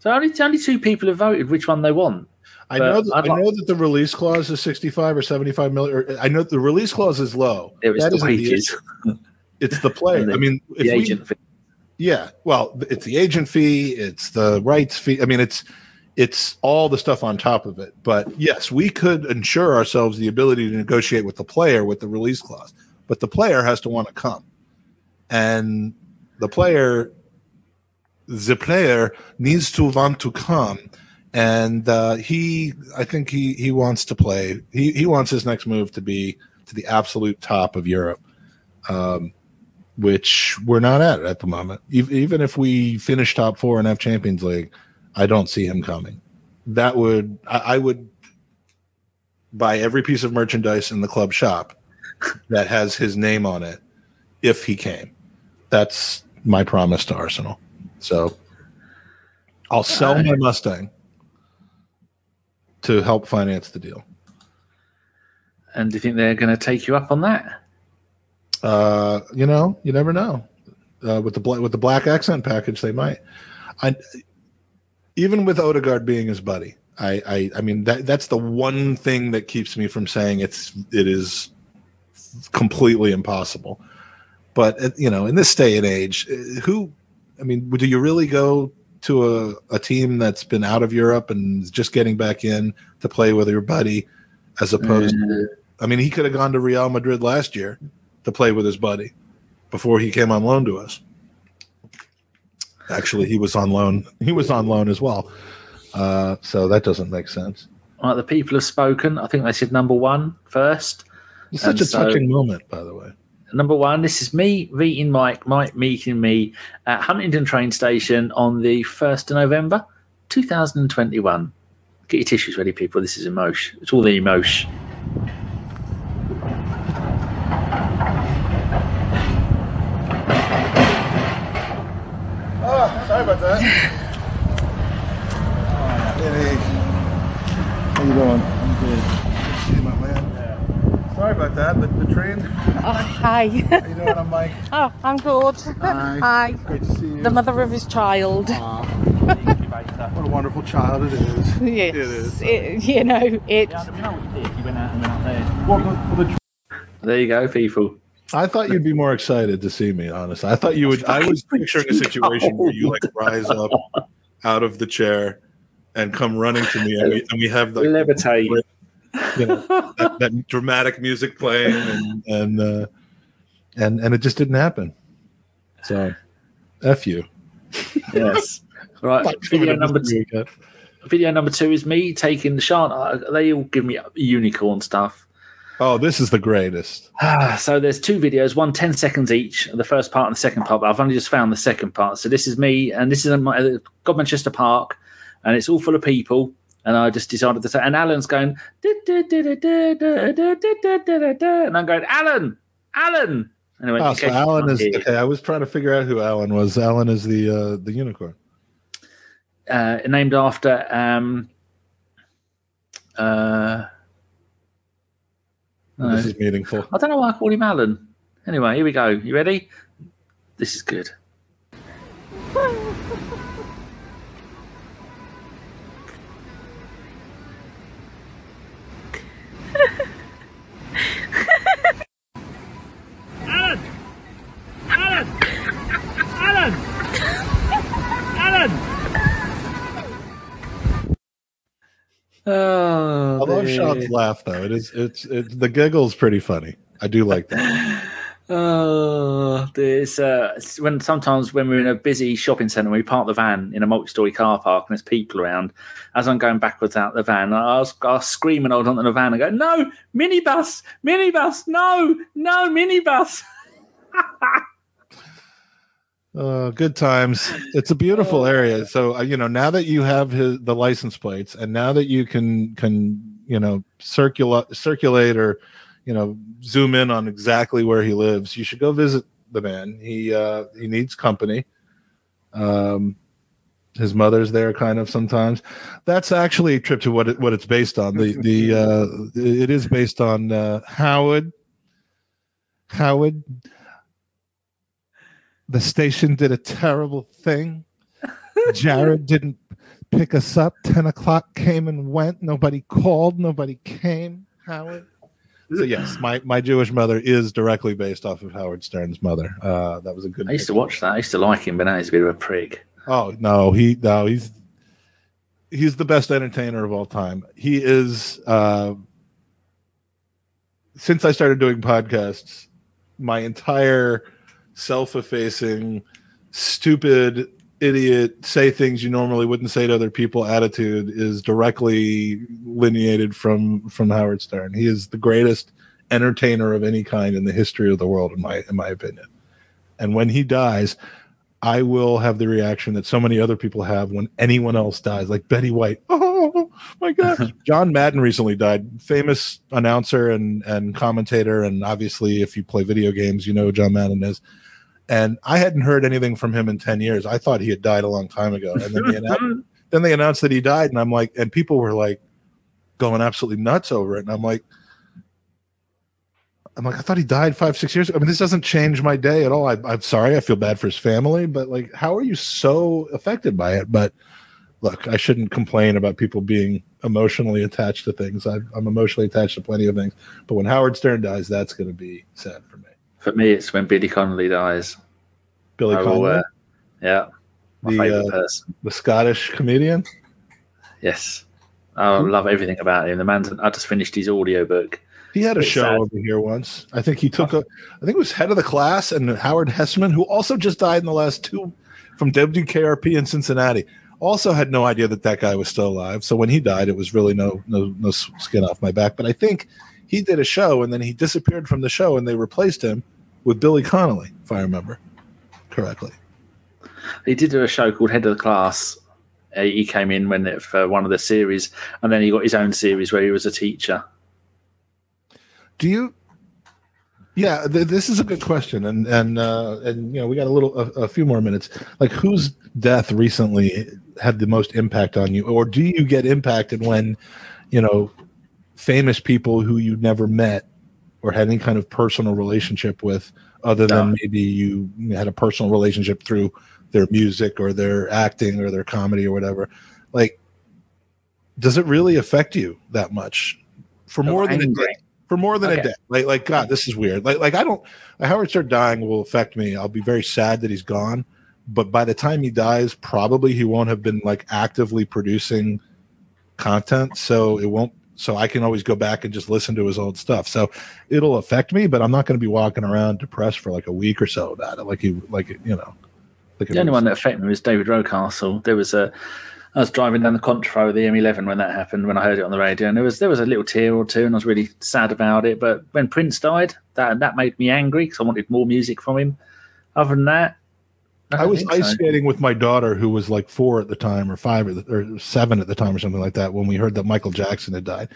So only only two people have voted which one they want. I know. That, I know that the release clause is sixty-five or seventy-five million. Or I know the release clause is low. It was that the wages. The, it's the player. The, I mean, the agent we, fee. Yeah, well, it's the agent fee. It's the rights fee. I mean, it's it's all the stuff on top of it. But yes, we could ensure ourselves the ability to negotiate with the player with the release clause. But the player has to want to come, and the player the player needs to want to come, and uh, he, I think he he wants to play. He he wants his next move to be to the absolute top of Europe, um, which we're not at at the moment. Even if we finish top four and have Champions League, I don't see him coming. That would I, I would buy every piece of merchandise in the club shop that has his name on it if he came. That's my promise to Arsenal. So I'll sell my Mustang to help finance the deal. And do you think they're going to take you up on that? Uh, you know, you never know. Uh, with the black with the black accent package, they might. I even with Odegaard being his buddy, I, I, I mean that that's the one thing that keeps me from saying it's it is completely impossible. But uh, you know, in this day and age, uh, who, I mean, do you really go to a, a team that's been out of Europe and just getting back in to play with your buddy, as opposed mm. to, I mean, he could have gone to Real Madrid last year to play with his buddy before he came on loan to us. Actually, he was on loan. He was on loan as well. Uh, so that doesn't make sense. Right, the people have spoken. I think they said number one first. It's such and a so, touching moment, by the way. Number one, this is me meeting Mike, Mike meeting me at Huntingdon train station on the 1st of November 2021. Get your tissues ready, people. This is emotion. It's all the emotion. Oh, sorry about that. Hey, how you doing? I'm good. See my man. Yeah. Sorry about that, but the train. Oh, hi. How you doing? I'm Mike. Oh, I'm good. Hi. Hi. Great to see you. The mother of his child. what a wonderful child it is. Yes. It is. It, you know, it. There you go, people. I thought you'd be more excited to see me. Honestly, I thought you would. I was picturing a situation where you like rise up out of the chair and come running to me, and we, and we have the levitate, you know, that, that, dramatic music playing, and and uh, and and it just didn't happen. So, f you. Yes. Right. video number two. Video number two is me taking the shot. Uh, they all give me unicorn stuff. Oh, this is the greatest. so there's two videos, one 10 seconds each, the first part and the second part. But I've only just found the second part. So this is me, and this is my uh, Godmanchester Park and it's all full of people. And I just decided to say, and Alan's going, and I'm going, Alan, Alan. Anyway, oh, so Alan is okay. I was trying to figure out who Alan was. Alan is the uh, the unicorn, uh, named after um, uh, this is meaningful. I don't know why I call him Alan. Anyway, here we go. You ready? This is good. Oh, I love Sean's laugh though. It is it's it's the giggle's pretty funny. I do like that. Oh, there's uh, when sometimes when we're in a busy shopping centre, we park the van in a multi-story car park, and there's people around. As I'm going backwards out the van, I was, I was screaming out onto the van and go, "No, minibus, minibus, no, no, minibus." Uh, good times. It's a beautiful oh. area. So uh, you know, now that you have his the license plates, and now that you can can you know circulate circulate or you know zoom in on exactly where he lives, you should go visit the man. He uh, he needs company. Um, his mother's there kind of sometimes. That's actually a trip to what it, what it's based on. The the uh, it is based on uh, Howard. Howard the station did a terrible thing. Jared didn't pick us up. 10 o'clock came and went. Nobody called. Nobody came. Howard. So yes, my, my Jewish mother is directly based off of Howard Stern's mother. Uh, that was a good. I used to watch that. I used to like him, but now he's a bit of a prig. Oh no, he no he's he's the best entertainer of all time. He is. Uh, since I started doing podcasts, my entire self-effacing, stupid idiot say things you normally wouldn't say to other people attitude is directly lineated from from Howard Stern. He is the greatest entertainer of any kind in the history of the world in my in my opinion. And when he dies, I will have the reaction that so many other people have when anyone else dies, like Betty White. Oh my God. John Madden recently died, famous announcer and, and commentator. And obviously, if you play video games, you know who John Madden is. And I hadn't heard anything from him in 10 years. I thought he had died a long time ago. And then they, announced, then they announced that he died. And I'm like, and people were like going absolutely nuts over it. And I'm like, I'm like, I thought he died five, six years ago. I mean, this doesn't change my day at all. I, I'm sorry. I feel bad for his family, but like, how are you so affected by it? But look, I shouldn't complain about people being emotionally attached to things. i am emotionally attached to plenty of things. But when Howard Stern dies, that's going to be sad for me. For me, it's when Billy Connolly dies. Billy Connolly? Uh, yeah. My the, favorite uh, person. The Scottish comedian? Yes. I love everything about him. The man's, I just finished his audiobook he had a show sad. over here once. I think he took a, I think it was head of the class and Howard Hesseman, who also just died in the last two from WKRP in Cincinnati. Also had no idea that that guy was still alive. So when he died, it was really no no no skin off my back. But I think he did a show and then he disappeared from the show and they replaced him with Billy Connolly, if I remember correctly. He did do a show called Head of the Class. Uh, he came in when it, for one of the series, and then he got his own series where he was a teacher do you yeah th- this is a good question and and uh and you know we got a little a, a, few more minutes like whose death recently had the most impact on you or do you get impacted when you know famous people who you never met or had any kind of personal relationship with other than no. maybe you had a personal relationship through their music or their acting or their comedy or whatever like does it really affect you that much for more than a day for more than okay. a day. Like, like God, this is weird. Like, like I don't. Howard Stern dying will affect me. I'll be very sad that he's gone. But by the time he dies, probably he won't have been like actively producing content, so it won't. So I can always go back and just listen to his old stuff. So it'll affect me, but I'm not going to be walking around depressed for like a week or so about it. Like he, like you know. Like the only one that affected me was David Rocastle. There was a I was driving down the Contraflow with the M11 when that happened, when I heard it on the radio, and there was there was a little tear or two, and I was really sad about it. But when Prince died, that that made me angry because I wanted more music from him. Other than that, I, I was ice so. skating with my daughter, who was like four at the time, or five, or, or, seven at the time, or something like that, when we heard that Michael Jackson had died.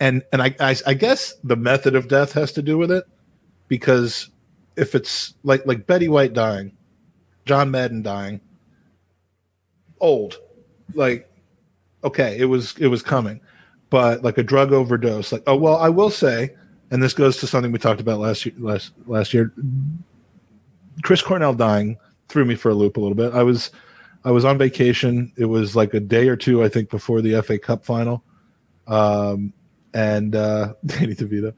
And and I, I I guess the method of death has to do with it, because if it's like like Betty White dying, John Madden dying, old like okay, it was it was coming, but like a drug overdose, like oh well, I will say, and this goes to something we talked about last year, last last year. Chris Cornell dying threw me for a loop a little bit. I was I was on vacation. It was like a day or two, I think, before the FA Cup final, um, and uh, Danny DeVito,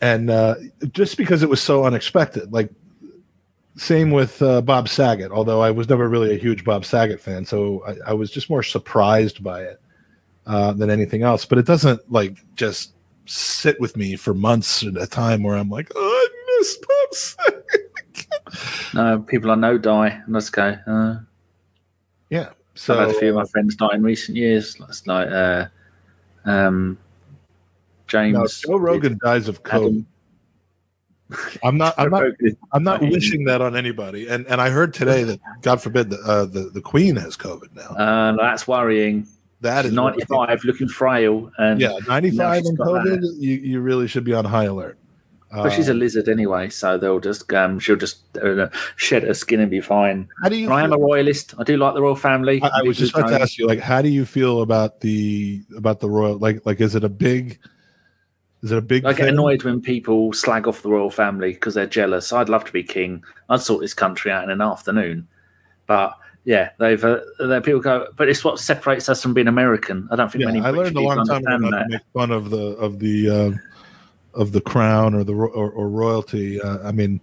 and uh, just because it was so unexpected, like same with uh, Bob Saget, although I was never really a huge Bob Saget fan, so I, I was just more surprised by it uh, than anything else. But it doesn't like just sit with me for months at a time where I'm like, oh, I miss Bob Saget. No, people I know die, and let's go. Uh, yeah, so I've had a few of my friends die in recent years. It's like uh, um, James. No, Joe Rogan dies of COVID. I'm not. I'm not. I'm not wishing that on anybody. And and I heard today that God forbid the uh, the, the Queen has COVID now. Uh, that's worrying. That She's is 95, looking frail. And yeah, 95 and COVID. You you really should be on high alert. But she's a um, lizard anyway, so they'll just um, she'll just uh, shed her skin and be fine. How do you? I am a royalist. I do like the royal family. I, I was just about to ask you, like, how do you feel about the about the royal? Like, like, is it a big? Is it a big? I get thing? annoyed when people slag off the royal family because they're jealous. I'd love to be king. I'd sort this country out in an afternoon. But yeah, they've uh, people go. But it's what separates us from being American. I don't think yeah, many. I learned a long time ago to make fun of the of the uh, of the crown or the or, or royalty. Uh, I mean,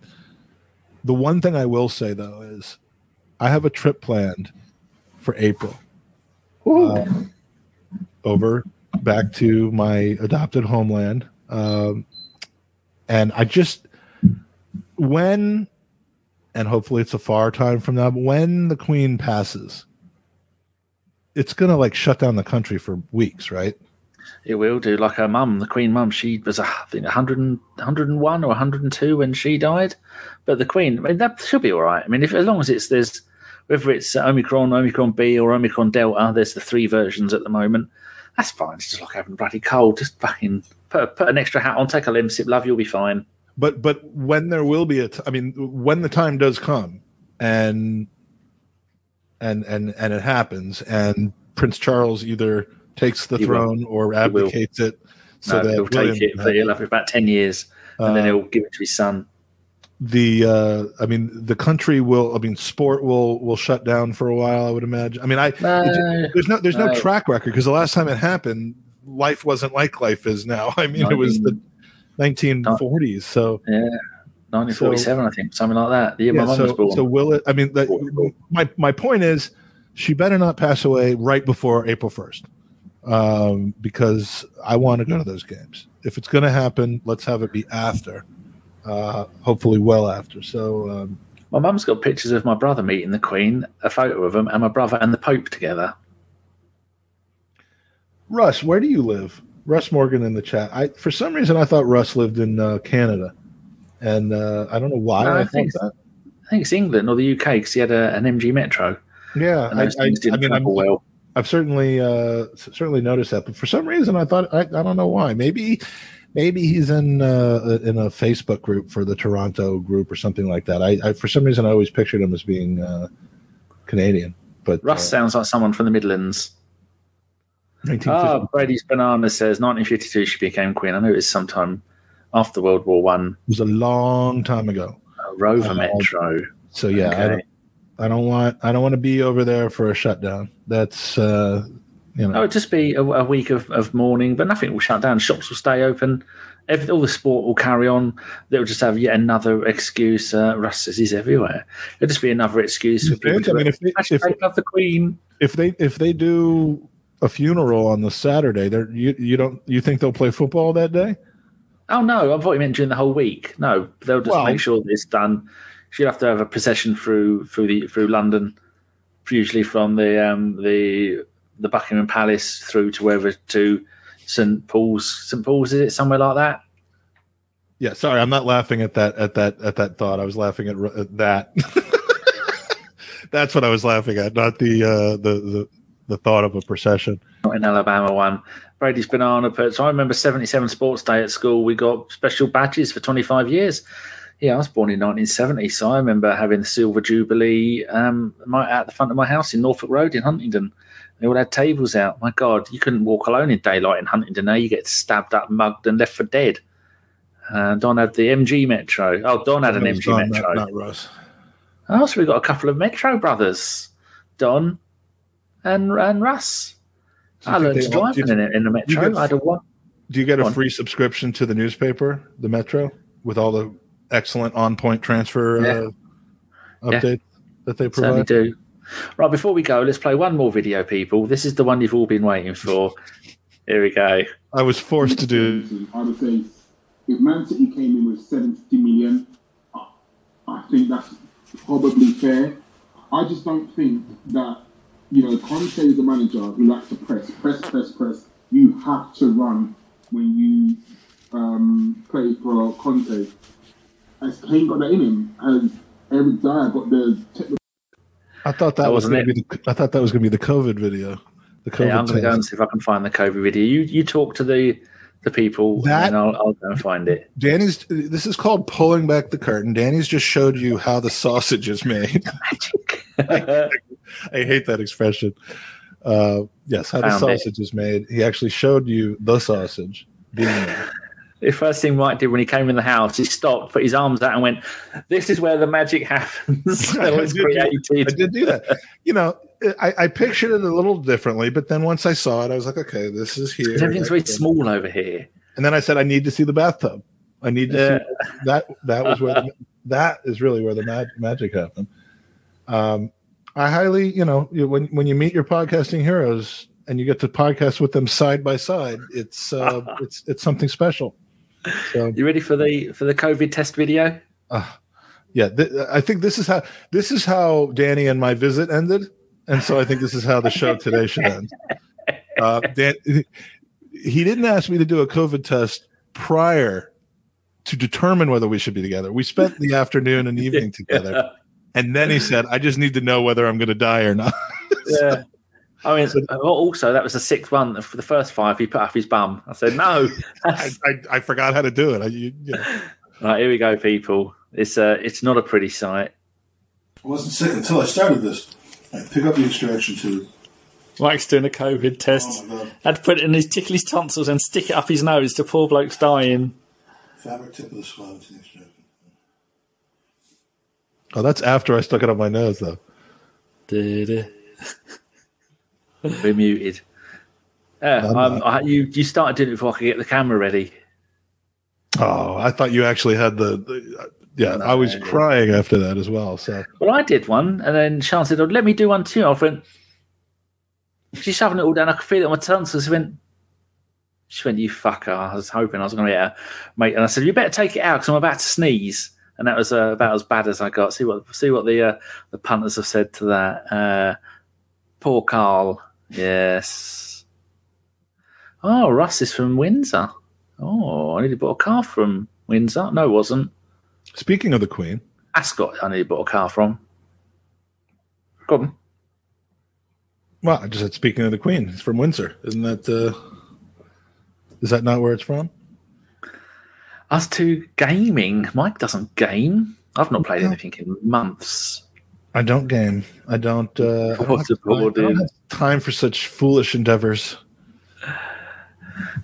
the one thing I will say though is, I have a trip planned for April. Um, over back to my adopted homeland. Um, and I just, when and hopefully it's a far time from now. But when the Queen passes, it's gonna like shut down the country for weeks, right? It will do. Like her mum, the Queen mum, she was, I think, 100, and- 101 or 102 when she died. But the Queen, I mean, that should be all right. I mean, if as long as it's there's whether it's Omicron, Omicron B, or Omicron Delta, there's the three versions at the moment. That's fine. It's just like having bloody cold. Just fucking put, put an extra hat on, take a Lemsip, love, you'll be fine. But but when there will be a, t- I mean, when the time does come, and and and and it happens, and Prince Charles either takes the He will. throne or abdicates it, so no, that he'll William take it, but he'll have it about 10 years, and then Uh, he'll give it to his son. the uh i mean the country will i mean sport will will shut down for a while i would imagine i mean i No, there's no there's no no. track record because the last time it happened life wasn't like life is now i mean it was the 1940s so yeah. 1947, I think, something like that. The year my yeah, was so, born. so will it i mean that, my my point is she better not pass away right before april 1st um because i want to go to those games if it's going to happen let's have it be after uh hopefully well after so um My mum's got pictures of my brother meeting the Queen, a photo of him, and my brother and the Pope together. Russ, where do you live? Russ Morgan in the chat. I for some reason I thought Russ lived in uh, Canada, and uh, I don't know why No, I, I think that. I think it's England or the UK because he had a, an MG Metro. Yeah, I, those I, I didn't mean, I'm, well. I've certainly uh, certainly noticed that, but for some reason I thought I, I don't know why. Maybe maybe he's in uh, in a Facebook group for the Toronto group or something like that. I, I for some reason I always pictured him as being uh, Canadian, but Russ uh, sounds like someone from the Midlands. 1950 Ah, Brady's Banana says 1952 she became Queen. I know it was sometime after World War One. It was a long time ago. A Rover Uh, Metro. So yeah, Okay. I don't want I don't want to be over there for a shutdown. That's uh, you Oh, it'd just be a, a week of, of mourning, but nothing will shut down. Shops will stay open. Every, all the sport will carry on. They'll just have yet another excuse. Uh, Russ says he's everywhere. It'll just be another excuse for people I mean, if they, if, love the Queen. if they if they do a funeral on the Saturday, they you you don't you think they'll play football that day? Oh no, I thought you meant during the whole week. No, they'll just Well- make sure it's done. She'll have to have a procession through through the through London, usually from the um the the Buckingham Palace through to wherever to St Paul's. St Paul's is it somewhere like that? Yeah, sorry, I'm not laughing at that at that at that thought. I was laughing at, at that. That's what I was laughing at, not the uh, the the the thought of a procession. Not in Alabama one. Brady's banana puts. I remember seventy seven sports day at school. We got special badges for twenty five years. Yeah, I was born in 1970, so I remember having the Silver Jubilee um, my, at the front of my house in Norfolk Road in Huntingdon. They all had tables out. My God, you couldn't walk alone in daylight in Huntingdon. Now you get stabbed up, mugged, and left for dead. Uh, Don had the MG Metro. Oh, Don had an MG Don, Metro. not, not Russ. Oh, so we got a couple of Metro brothers, Don and and Russ. I learned to drive in, in the Metro. get I had a one. Do you get a free subscription to the newspaper, the Metro, with all the excellent on-point transfer Yeah. uh, Yeah. updates that they Certainly provide? do. Right, before we go, let's play one more video, people. This is the one you've all been waiting for. Here we go. I was forced to do. I would say if Man City came in with 70 million, I- I think that's probably fair. I just don't think that, you know, Conte is a manager who likes to press, press, press, press. You have to run when you um, play for Conte. Has Kane got that in him? Has Eric Dier got the technical I thought that, That was wasn't going to be. The, I thought that was going to be the COVID video. The COVID. Yeah, I'm going to go and see if I can find the COVID video. You you talk to the the people, That- and I'll, I'll go and find it. Danny's. This is called pulling back the curtain. Danny's just showed you how the sausage is made. I hate that expression. Uh, yes, how the Found it. sausage is made. He actually showed you the sausage being made. the first thing Mike did when he came in the house, he stopped, put his arms out, and went, "This is where the magic happens." I did do- created. I did do that. You know, I, I pictured it a little differently, but then once I saw it, I was like, okay, this is here. Everything's very small over here. And then I said, I need to see the bathtub. I need to Yeah. see that. That was where the, that is really where the mag- magic happened. Um, I highly, you know, when when you meet your podcasting heroes and you get to podcast with them side by side, it's uh, it's it's something special. So You ready for the for the COVID test video? uh, yeah, th- I think this is how this is how Danny and my visit ended, and so I think this is how the show today should end. Uh, Dan, he didn't ask me to do a COVID test prior to determine whether we should be together. We spent the afternoon and evening together, and then he said, "I just need to know whether I'm going to die or not." Yeah. I mean, also that was the sixth one. For the first five, he put up his bum. I said, "No." I, I, I forgot how to do it. I, you, you know. right, here we go, people. It's uh, it's not a pretty sight. I wasn't sick until I started this. I pick up the extraction tube. Mike's doing a COVID test. Oh. Had to put it in his tickle his tonsils and stick it up his nose to poor bloke's dying. Fabric tip of the swab to the extraction. Oh, that's after I stuck it up my nose, though. We're muted. Yeah, um, I, you you started doing it before I could get the camera ready. Oh, I thought you actually had the. the yeah, I was No. crying after that as well. So Well, I did one, and then Sean said, oh, "Let me do one too." I went, "She's shoving it all down. I could feel it on my tonsils." She went, "She went, you fucker." I was hoping I was going to get her, mate. And I said, "You better take it out because I'm about to sneeze." And that was uh, about as bad as I got. See what see what the uh, the punters have said to that. Uh, poor Carl. Yes. Oh, Russ is from Windsor. Oh, I nearly bought a car from Windsor. No, it wasn't. speaking of the Queen, Ascot, I nearly bought a car from. Go on. well, I just said speaking of the Queen, it's from Windsor, isn't that? Uh, is that not where it's from? Us two gaming. Mike doesn't game. I've not played anything in months. I don't game. I don't. Uh, I don't, have, time, I don't have time for such foolish endeavors.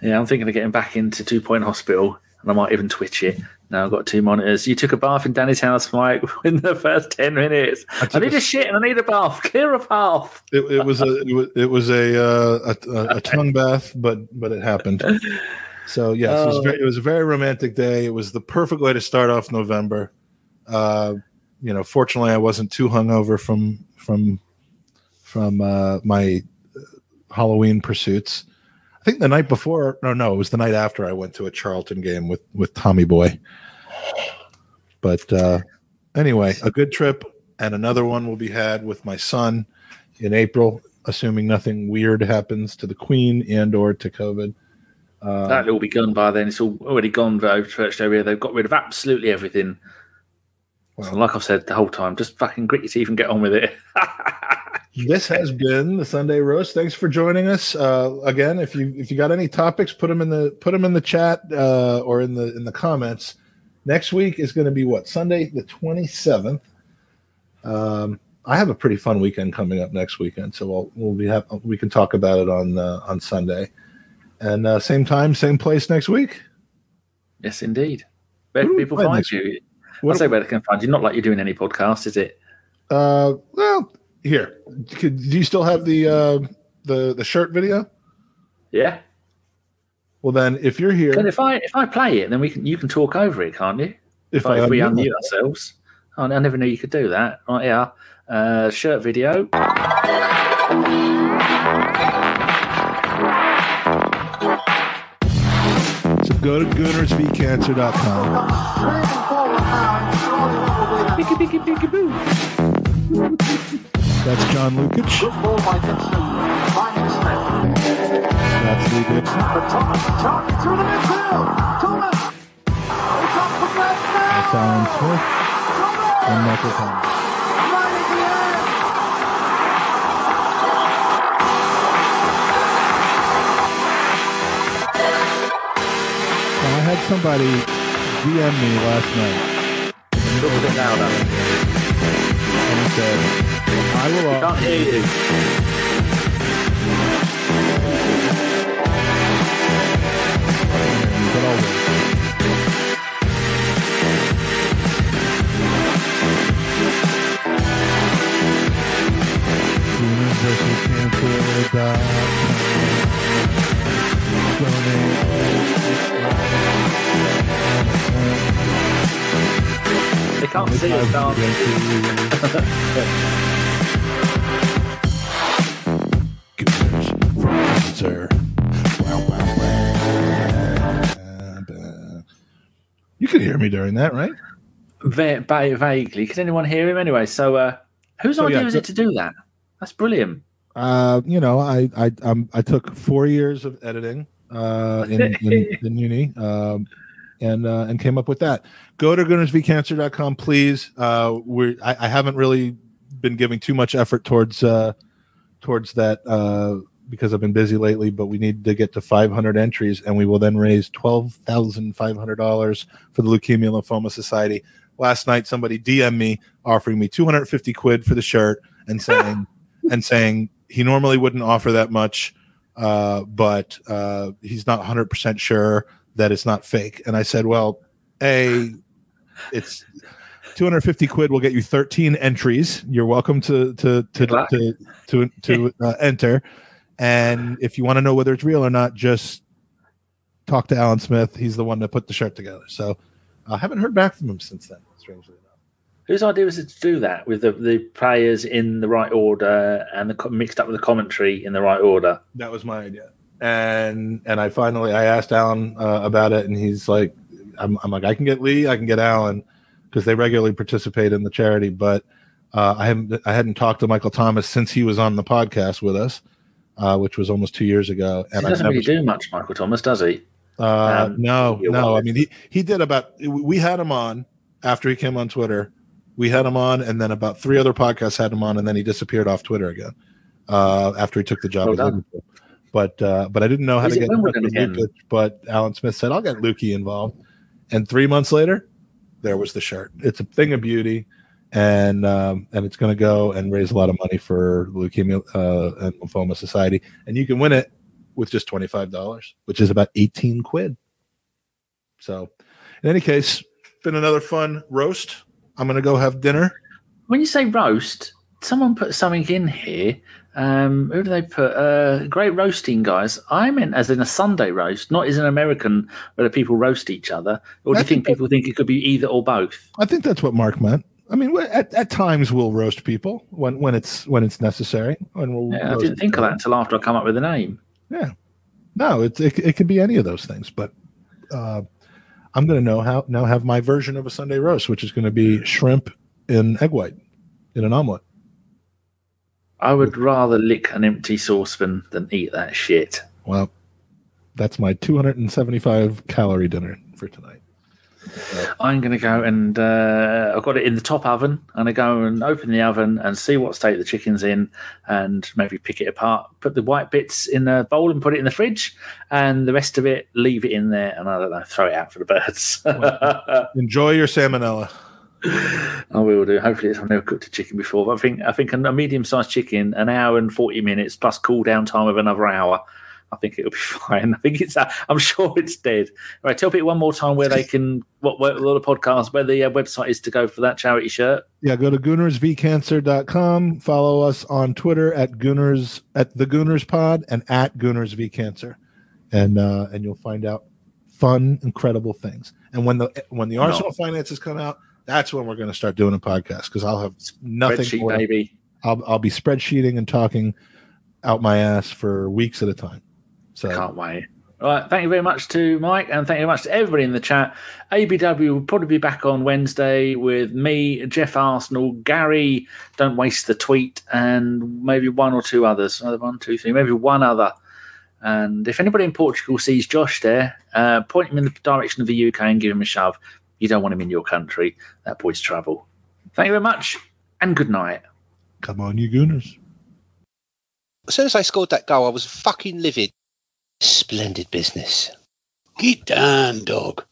Yeah, I'm thinking of getting back into Two Point Hospital, and I might even twitch it. Now I've got two monitors. You took a bath in Danny's house, Mike, in the first ten minutes. I, took need a- a shit and I need a bath. Clear a path. It, it was a it was, it was a, uh, a a tongue bath, but but it happened. So yes, it, was Oh. very, it was a very romantic day. It was the perfect way to start off November. Uh, you know, fortunately, I wasn't too hungover from from from uh, my Halloween pursuits. I think the night before, no, no, it was the night after I went to a Charlton game with with Tommy Boy. But uh, anyway, a good trip, and another one will be had with my son in April, assuming nothing weird happens to the Queen and or to COVID. Uh, That'll be gone by then. It's all already gone over church area. They've got rid of absolutely everything. So like I've said the whole time, just fucking grit your teeth and get on with it. this has been the Sunday roast. Thanks for joining us. Uh, again, if you if you got any topics, put them in the put them in the chat uh, or in the in the comments. Next week is going to be what Sunday the twenty seventh. Um, I have a pretty fun weekend coming up next weekend, so we'll we'll be have, we can talk about it on uh, on Sunday, and uh, same time, same place next week. yes, indeed. Where do people find you? What- I say where they can find you. Not like you're doing any podcast, is it? Uh, well, here, Could, do you still have the uh, the the shirt video? Yeah. Well, then, if you're here, if I if I play it, then we can you can talk over it, can't you? if, If, I, if we unmute unmute ourselves. Oh, I never knew you could do that. Right, yeah. Uh, shirt video. So go to goonersvcancer.com. Boo. That's John Lukic. That's Lee Dixon. That's Alan Smith. And Michael Thomas. Now, I had somebody DM me last night A bit louder. and said, I will. Can't hear you. but I'll wait. Can't see dancing. Sir. You could hear me during that, right? va- vaguely. Can anyone hear him anyway? So, uh, whose So, idea yeah, was go- it to do that? That's brilliant. Uh, you know, I I um, I took four years of editing uh, in, in, in uni, um, and uh, and came up with that. Go to goonersvcancer.com, please. Uh, we're I, I haven't really been giving too much effort towards uh, towards that uh, because I've been busy lately. But we need to get to 500 entries, and we will then raise twelve thousand five hundred dollars for the Leukemia Lymphoma Society. Last night, somebody DM me offering me 250 quid for the shirt and saying and saying he normally wouldn't offer that much, uh, but uh, he's not 100% sure that it's not fake. And I said, well, A, it's 250 quid will get you 13 entries. You're welcome to to to to to, to uh, enter. And if you want to know whether it's real or not, just talk to Alan Smith. He's the one that put the shirt together. So I haven't heard back from him since then, strangely enough. Whose idea was it to do that with the, the players in the right order and the mixed up with the commentary in the right order? That was my idea. And and I finally I asked Alan uh, about it, and he's like, I'm, I'm like I can get Lee, I can get Alan, because they regularly participate in the charity. But uh, I haven't I hadn't talked to Michael Thomas since he was on the podcast with us, uh, which was almost two years ago. He And doesn't I've really do much, Michael Thomas, does he? uh, um, no, no. I mean he he did about we had him on after he came on Twitter. We had him on, and then about three other podcasts had him on, and then he disappeared off Twitter again uh, after he took the job. Well at done. Liverpool. But uh, but I didn't know how Is to get Wimbledon? Lukic, But Alan Smith said, "I'll get Lukey involved." And three months later, there was the shirt. It's a thing of beauty, and um, and it's going to go and raise a lot of money for Leukemia uh, and Lymphoma Society, and you can win it with just twenty five dollars, which is about eighteen quid. So, in any case, been another fun roast. I'm going to go have dinner. When you say roast, someone put something in here. Um, who do they put? Uh, great roasting, guys. I meant as in a Sunday roast, not as an American where the people roast each other. Or do I you think think people think it could be either or both? I think that's what Mark meant. I mean, at, at times we'll roast people when, when it's when it's necessary. When we'll Yeah, I didn't think each of that until after I come up with a name. Yeah, no, it, it it could be any of those things, but uh, I'm going to know how now have my version of a Sunday roast, which is going to be shrimp in egg white in an omelet. I would rather lick an empty saucepan than eat that shit. Well, that's my 275 calorie dinner for tonight. I'm going to go and uh, I've got it in the top oven. I'm going to go and open the oven and see what state the chicken's in and maybe pick it apart, put the white bits in a bowl and put it in the fridge, and the rest of it, leave it in there and I don't know, throw it out for the birds. Enjoy your salmonella. I will do. Hopefully, it's, I've never cooked a chicken before, but I think I think a medium-sized chicken, an hour and forty minutes plus cool down time of another hour. I think it'll be fine. I think it's. I'm sure it's dead. All right, tell people one more time where they can what where, where the podcast, where the uh, website is to go for that charity shirt. Yeah, go to goonersvcancer.com. Follow us on Twitter at Gooners at the Gooners Pod and at Gooners V Cancer, and uh, and you'll find out fun, incredible things. And when the when the Arsenal finances come out, that's when we're going to start doing a podcast because I'll have nothing. Spreadsheet, more- I'll I'll be spreadsheeting and talking out my ass for weeks at a time. So Can't wait. All right, thank you very much to Mike, and thank you very much to everybody in the chat. ABW will probably be back on Wednesday with me, Jeff Arsenal, Gary. Don't waste the tweet, and maybe one or two others. Another one, two, three, maybe one other. And if anybody in Portugal sees Josh there, uh, point him in the direction of the UK and give him a shove. You don't want him in your country. That boy's trouble. Thank you very much, and good night. come on, you Gooners. As soon as I scored that goal, I was fucking livid. Splendid business. Get down, dog.